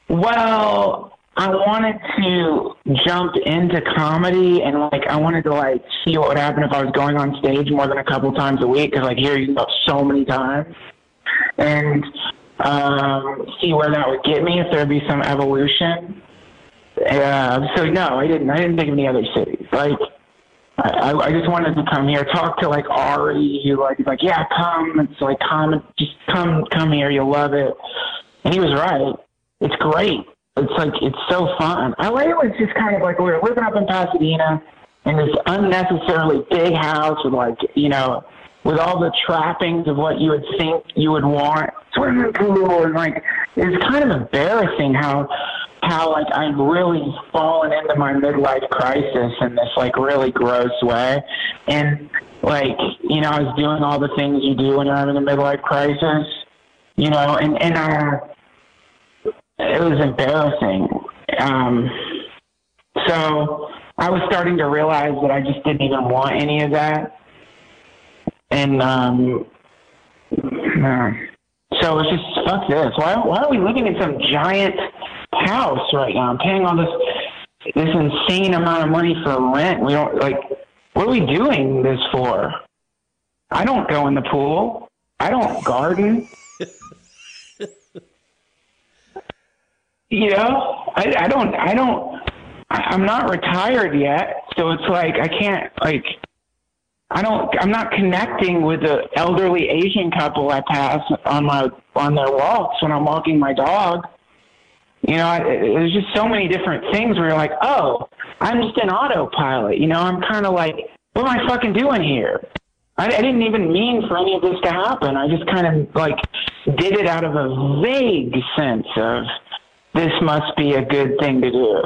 Well, I wanted to jump into comedy and like I wanted to like see what would happen if I was going on stage more than a couple times a week because like here you go so many times and um, see where that would get me if there would be some evolution. Uh, so no, I didn't. I didn't think of any other cities. Like I, I just wanted to come here, talk to like Ari. He like he's like, yeah, come. It's like come, just come, come here. You'll love it. And he was right. It's great. It's like it's so fun. LA was just kind of like we were living up in Pasadena in this unnecessarily big house with like you know with all the trappings of what you would think you would want, swimming pool and like it's kind of embarrassing how how like I've really fallen into my midlife crisis in this like really gross way. And like, you know, I was doing all the things you do when you're having a midlife crisis, you know, and, and it was embarrassing. Um so I was starting to realize that I just didn't even want any of that. And um uh, so it's just fuck this. Why why are we living in some giant house right now. I'm paying all this this insane amount of money for rent. We don't like what are we doing this for? I don't go in the pool. I don't garden. you know, I, I don't I don't I, I'm not retired yet, so it's like I can't like I don't I'm not connecting with the elderly Asian couple I pass on my on their walks when I'm walking my dog. You know, it, there's just so many different things where you're like, oh, I'm just an autopilot. You know, I'm kind of like, what am I fucking doing here? I, I didn't even mean for any of this to happen. I just kind of like did it out of a vague sense of this must be a good thing to do.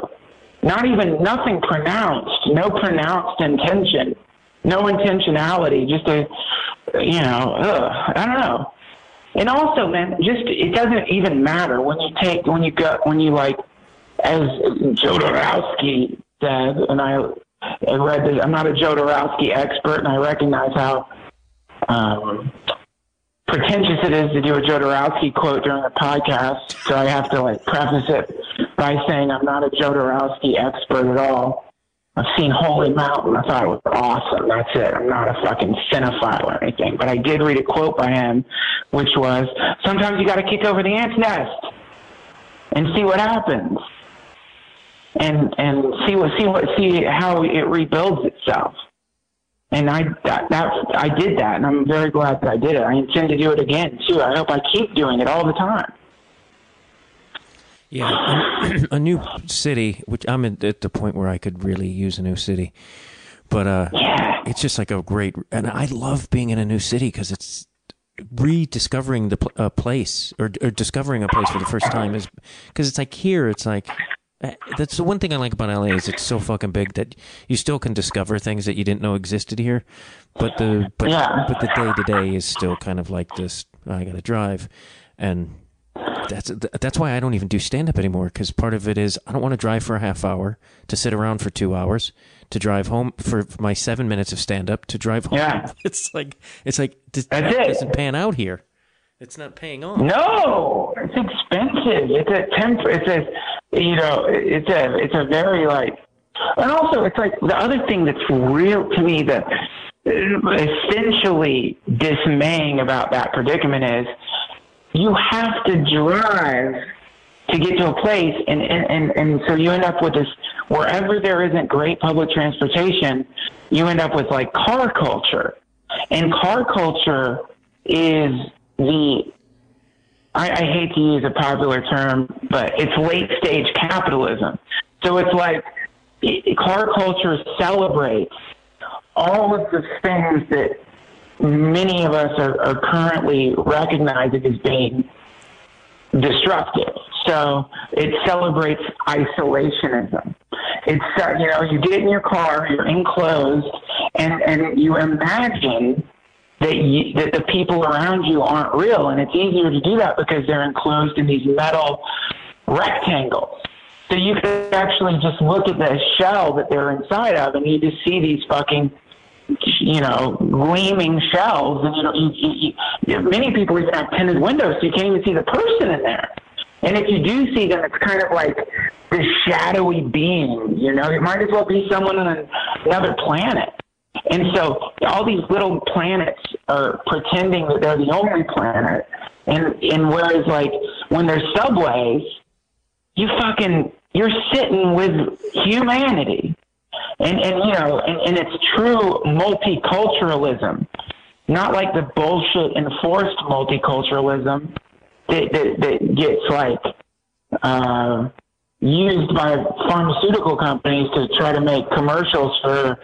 Not even nothing pronounced, no pronounced intention, no intentionality, just a, you know, ugh, I don't know. And also, man, just it doesn't even matter when you take when you go when you like, as Jodorowsky said, and I, I read this. I'm not a Jodorowsky expert, and I recognize how um, pretentious it is to do a Jodorowsky quote during a podcast. So I have to like preface it by saying I'm not a Jodorowsky expert at all. I've seen Holy Mountain. I thought it was awesome. That's it. I'm not a fucking cinephile or anything. But I did read a quote by him, which was, sometimes you got to kick over the ant's nest and see what happens. And, and see what, see what, see how it rebuilds itself. And I, that, that, I did that and I'm very glad that I did it. I intend to do it again too. I hope I keep doing it all the time. Yeah, a, new city, which I'm at, the point where I could really use a new city, but uh, Yeah. it's just like a great, and I love being in a new city because it's rediscovering the uh, place or, or discovering a place for the first time is because it's like here, it's like. uh, That's the one thing I like about LA is it's so fucking big that you still can discover things that you didn't know existed here, but the but Yeah. but the day to day is still kind of like this. I got to drive, and that's that's why I don't even do stand up anymore because part of it is I don't want to drive for a half hour to sit around for two hours to drive home for my seven minutes of stand up to drive home. Yeah. It's like it's like this, That's that it. doesn't pan out here. It's not paying off. No, it's expensive. It's a temp. It's a, you know, it's a, it's a very like, and also it's like the other thing that's real to me that uh, essentially dismaying about that predicament is you have to drive to get to a place and, and, and, and so you end up with this wherever there isn't great public transportation you end up with like car culture and car culture is the I, I hate to use a popular term, but it's late stage capitalism. So it's like car culture celebrates all of the things that many of us are, are currently recognizing as being destructive. So it celebrates isolationism. It's you know you get in your car, you're enclosed, and and you imagine that you, that the people around you aren't real, and it's easier to do that because they're enclosed in these metal rectangles. So you can actually just look at the shell that they're inside of, and you just see these fucking, you know, gleaming shells. And you know, you, you, you, many people even have tinted windows, so you can't even see the person in there. And if you do see them, it's kind of like this shadowy being. You know, it might as well be someone on another planet. And so all these little planets are pretending that they're the only planet. And and whereas like when there's subways, you fucking you're sitting with humanity. And and you know, and, and it's true multiculturalism. Not like the bullshit enforced multiculturalism that that, that gets like uh used by pharmaceutical companies to try to make commercials for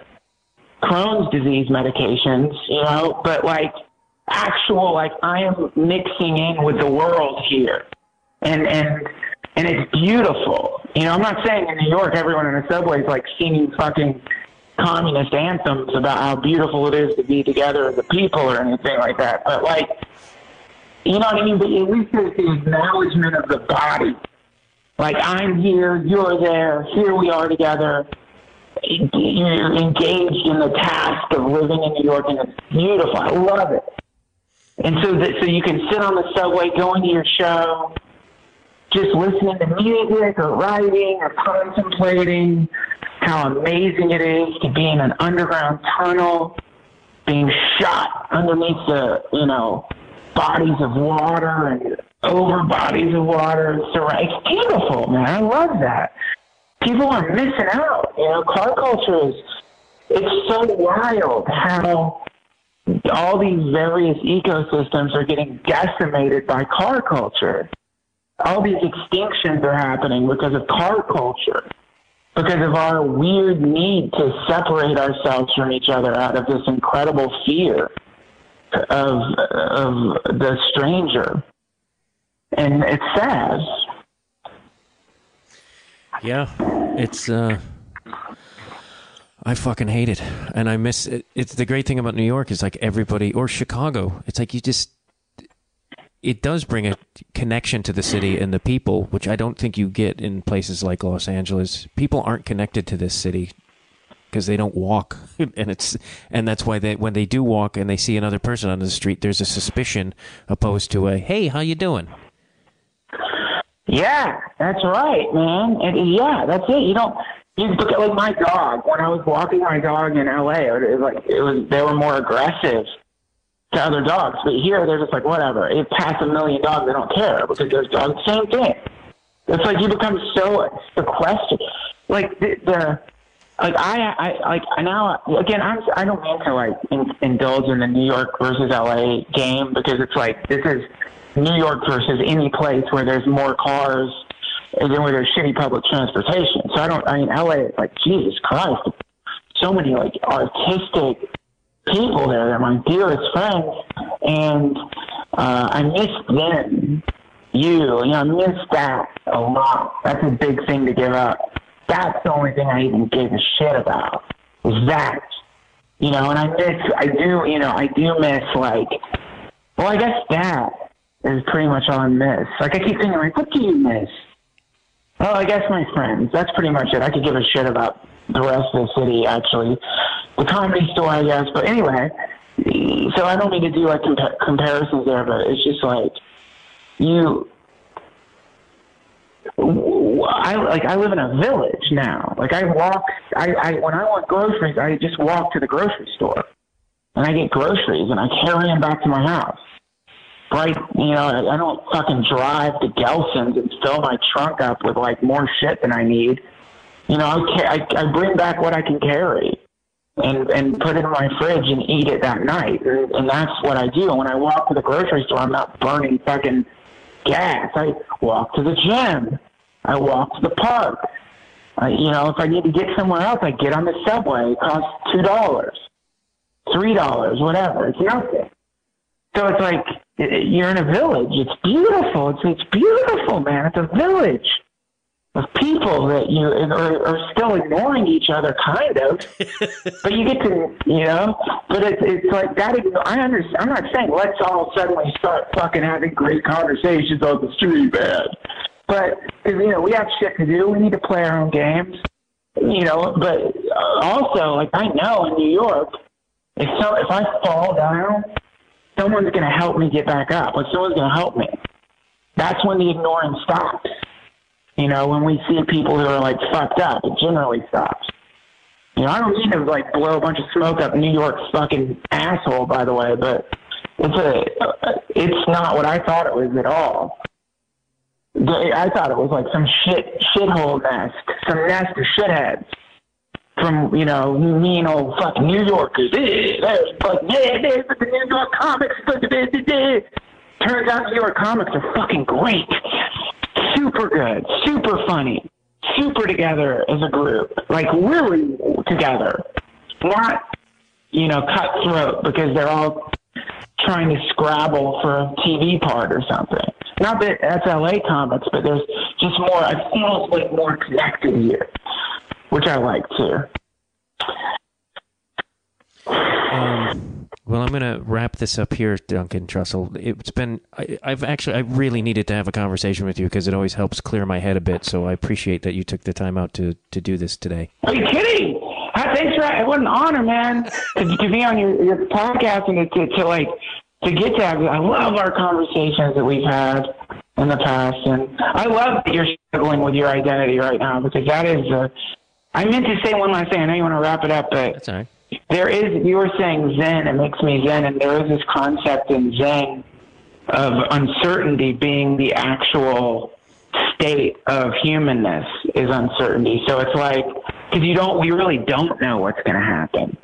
Crohn's disease medications, you know, but like actual, like I am mixing in with the world here. And, and, and it's beautiful. You know, I'm not saying in New York everyone in the subway is like singing fucking communist anthems about how beautiful it is to be together as a people or anything like that. But like, you know what I mean? But at least there's the acknowledgement of the body. Like I'm here, you're there, here we are together you're engaged in the task of living in New York, and it's beautiful. I love it. And so that so you can sit on the subway, going to your show, just listening to music or writing or contemplating how amazing it is to be in an underground tunnel, being shot underneath the you know bodies of water and over bodies of water. It's beautiful, man. I love that people are missing out. You know, car culture is it's so wild how all these various ecosystems are getting decimated by car culture. All these extinctions are happening because of car culture, because of our weird need to separate ourselves from each other out of this incredible fear of of the stranger. And it's sad. Yeah, it's. uh I fucking hate it, and I miss it. It's the great thing about New York is like everybody or Chicago. It's like you just. It does bring a connection to the city and the people, which I don't think you get in places like Los Angeles. People aren't connected to this city because they don't walk, and it's and that's why they when they do walk and they see another person on the street, there's a suspicion opposed to a "Hey, how you doing?" Yeah, that's right, man. And yeah, that's it. You don't. You look at like my dog. When I was walking my dog in L.A., it was like it was they were more aggressive to other dogs. But here, they're just like whatever. It passed a million dogs, they don't care because there's dogs. Same thing. It's like you become so sequestered. Like the, the like I, I like I now again I'm I don't mean to like in, indulge in the New York versus LA game because it's like this is New York versus any place where there's more cars and then where there's shitty public transportation. So I don't, I mean, LA is like, Jesus Christ, so many like artistic people there. They're my dearest friends. And uh, I miss them. You, you know, I miss that a lot. That's a big thing to give up. That's the only thing I even gave a shit about was that. You know, and I miss, I do, you know, I do miss like, well, I guess that is pretty much all I miss. Like I keep thinking, like, what do you miss? Oh, I guess my friends. That's pretty much it. I could give a shit about the rest of the city, actually. The comedy store, I guess. But anyway, so I don't mean to do like compa- comparisons there, but it's just like you. I like I live in a village now. Like I walk, I, I when I want groceries, I just walk to the grocery store, and I get groceries, and I carry them back to my house right, you know, I don't fucking drive to Gelson's and fill my trunk up with like more shit than I need. You know, I, I, I bring back what I can carry and and put it in my fridge and eat it that night. And, and that's what I do. When I walk to the grocery store, I'm not burning fucking gas. I walk to the gym. I walk to the park. I, you know, if I need to get somewhere else, I get on the subway. It costs two dollars, three dollars, whatever. It's nothing. So it's like you're in a village. It's beautiful. It's it's beautiful, man. It's a village of people that you are, are still ignoring each other, kind of. but you get to, you know. But it's it's like that. I understand. I'm not saying let's all suddenly start fucking having great conversations on the street, man. But you know we have shit to do. We need to play our own games. You know, but also like I know in New York, if so if I fall down someone's going to help me get back up. Like someone's going to help me. that's when the ignoring stops. You know, when we see people who are like fucked up, it generally stops. You know, I don't mean to like blow a bunch of smoke up New York's fucking asshole, by the way, but it's a, it's not what I thought it was at all. I thought it was like some shit shithole nest, some nest of shitheads from you know mean old fucking New Yorkers. There's fucking yeah, there's the New York comics. Turns out New York comics are fucking great, super good, super funny, super together as a group, like really together, not you know cutthroat because they're all trying to scrabble for a TV part or something. Not that that's LA comics, but there's just more. I feel like more connected here, which I like too. Um, well, I'm going to wrap this up here, Duncan Trussell. It's been, I, I've actually, I really needed to have a conversation with you because it always helps clear my head a bit. So I appreciate that you took the time out to, to do this today. Are you kidding? Thanks for it. Was an honor, man, to, to be on your, your podcast and to, to like to get to. have, I love our conversations that we've had in the past, and I love that you're struggling with your identity right now because that is. Uh, I meant to say one last thing. I know you want to wrap it up, but That's all right. There is you were saying zen it makes me zen and there is this concept in zen of uncertainty being the actual state of humanness is uncertainty. So it's like because you don't we really don't know what's going to happen.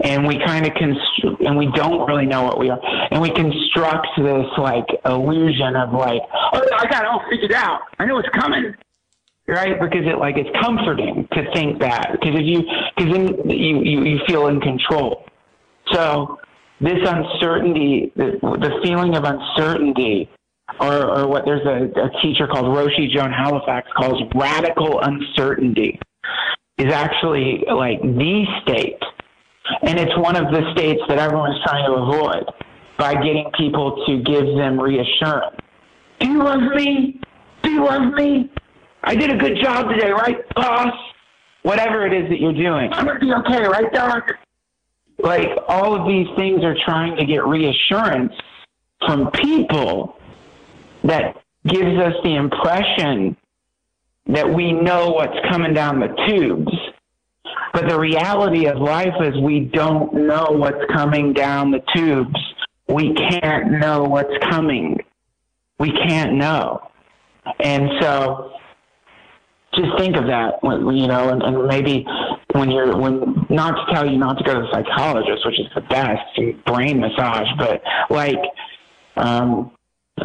And we kind of constru- and we don't really know what we are. And we construct this like illusion of like oh i got it all figured out. I know what's coming right? Because it like it's comforting to think that because if you because then you, you you feel in control. So this uncertainty, the, the feeling of uncertainty, or or what there's a, a teacher called Roshi Joan Halifax calls radical uncertainty, is actually like the state, and it's one of the states that everyone's trying to avoid by getting people to give them reassurance. Do you love me? Do you love me? I did a good job today, right, boss? Whatever it is that you're doing. I'm going to be okay, right, Doc? Like, all of these things are trying to get reassurance from people that gives us the impression that we know what's coming down the tubes. But the reality of life is we don't know what's coming down the tubes. We can't know what's coming. We can't know. And so just think of that, when- you know, and, and maybe when you're, when, not to tell you not to go to the psychologist, which is the best, brain massage, but like, um,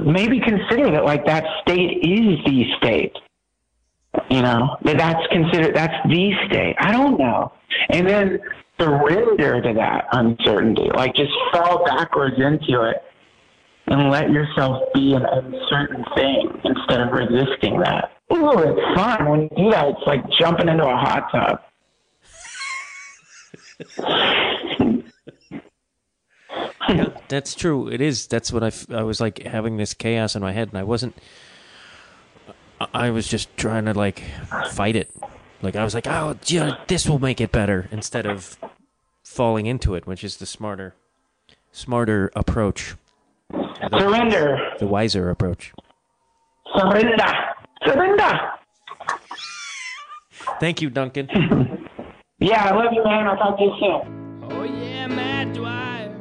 maybe consider that like that state is the state. You know, that that's considered, that's the state. I don't know. And then surrender to that uncertainty, like just fall backwards into it and let yourself be an uncertain thing instead of resisting that. Ooh, it's fun. When you do that, it's like jumping into a hot tub. Yeah, that's true. It is. That's what I, f- I was like having this chaos in my head, and I wasn't. I- I was just trying to like fight it. Like I was like, oh, yeah, this will make it better, instead of falling into it, which is the smarter, smarter approach, Surrender. the wiser approach. Surrender. Surrender. Thank you, Duncan. Yeah, I love you, man. I'll talk to you soon. Oh yeah, Matt Dwyer.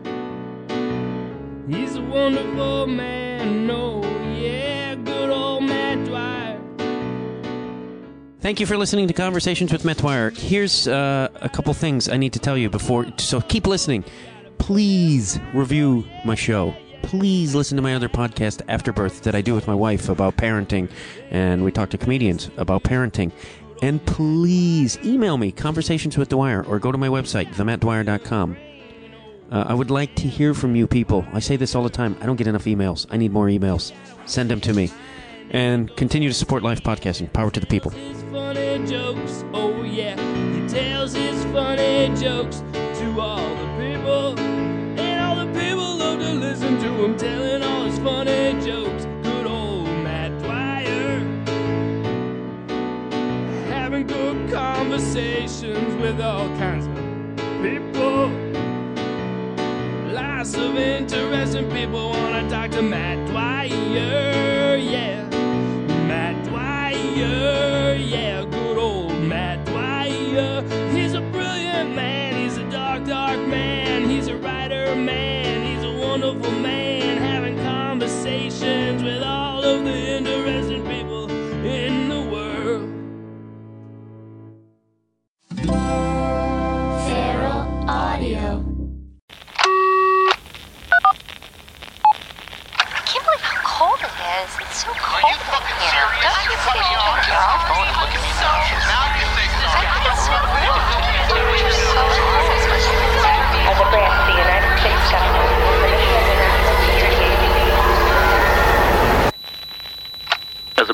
He's a wonderful man. Oh yeah, good old Matt Dwyer. Thank you for listening to Conversations with Matt Dwyer. Here's uh, a couple things I need to tell you before. So keep listening. Please review my show. Please listen to my other podcast, Afterbirth, that I do with my wife about parenting, and we talk to comedians about parenting. And please email me, Conversations with Dwyer, or go to my website, themattdwyer.com. Uh, I would like to hear from you people. I say this all the time. I don't get enough emails. I need more emails. Send them to me. And continue to support live podcasting. Power to the people. Funny jokes. Oh yeah, he tells his funny jokes to all him telling all his funny jokes. Good old Matt Dwyer. Having good conversations with all kinds of people. Lots of interesting people want to talk to Matt Dwyer. Yeah. Matt Dwyer. Yeah. Good old Matt Dwyer. He's a brilliant man. He's a dark, dark man. He's a writer man.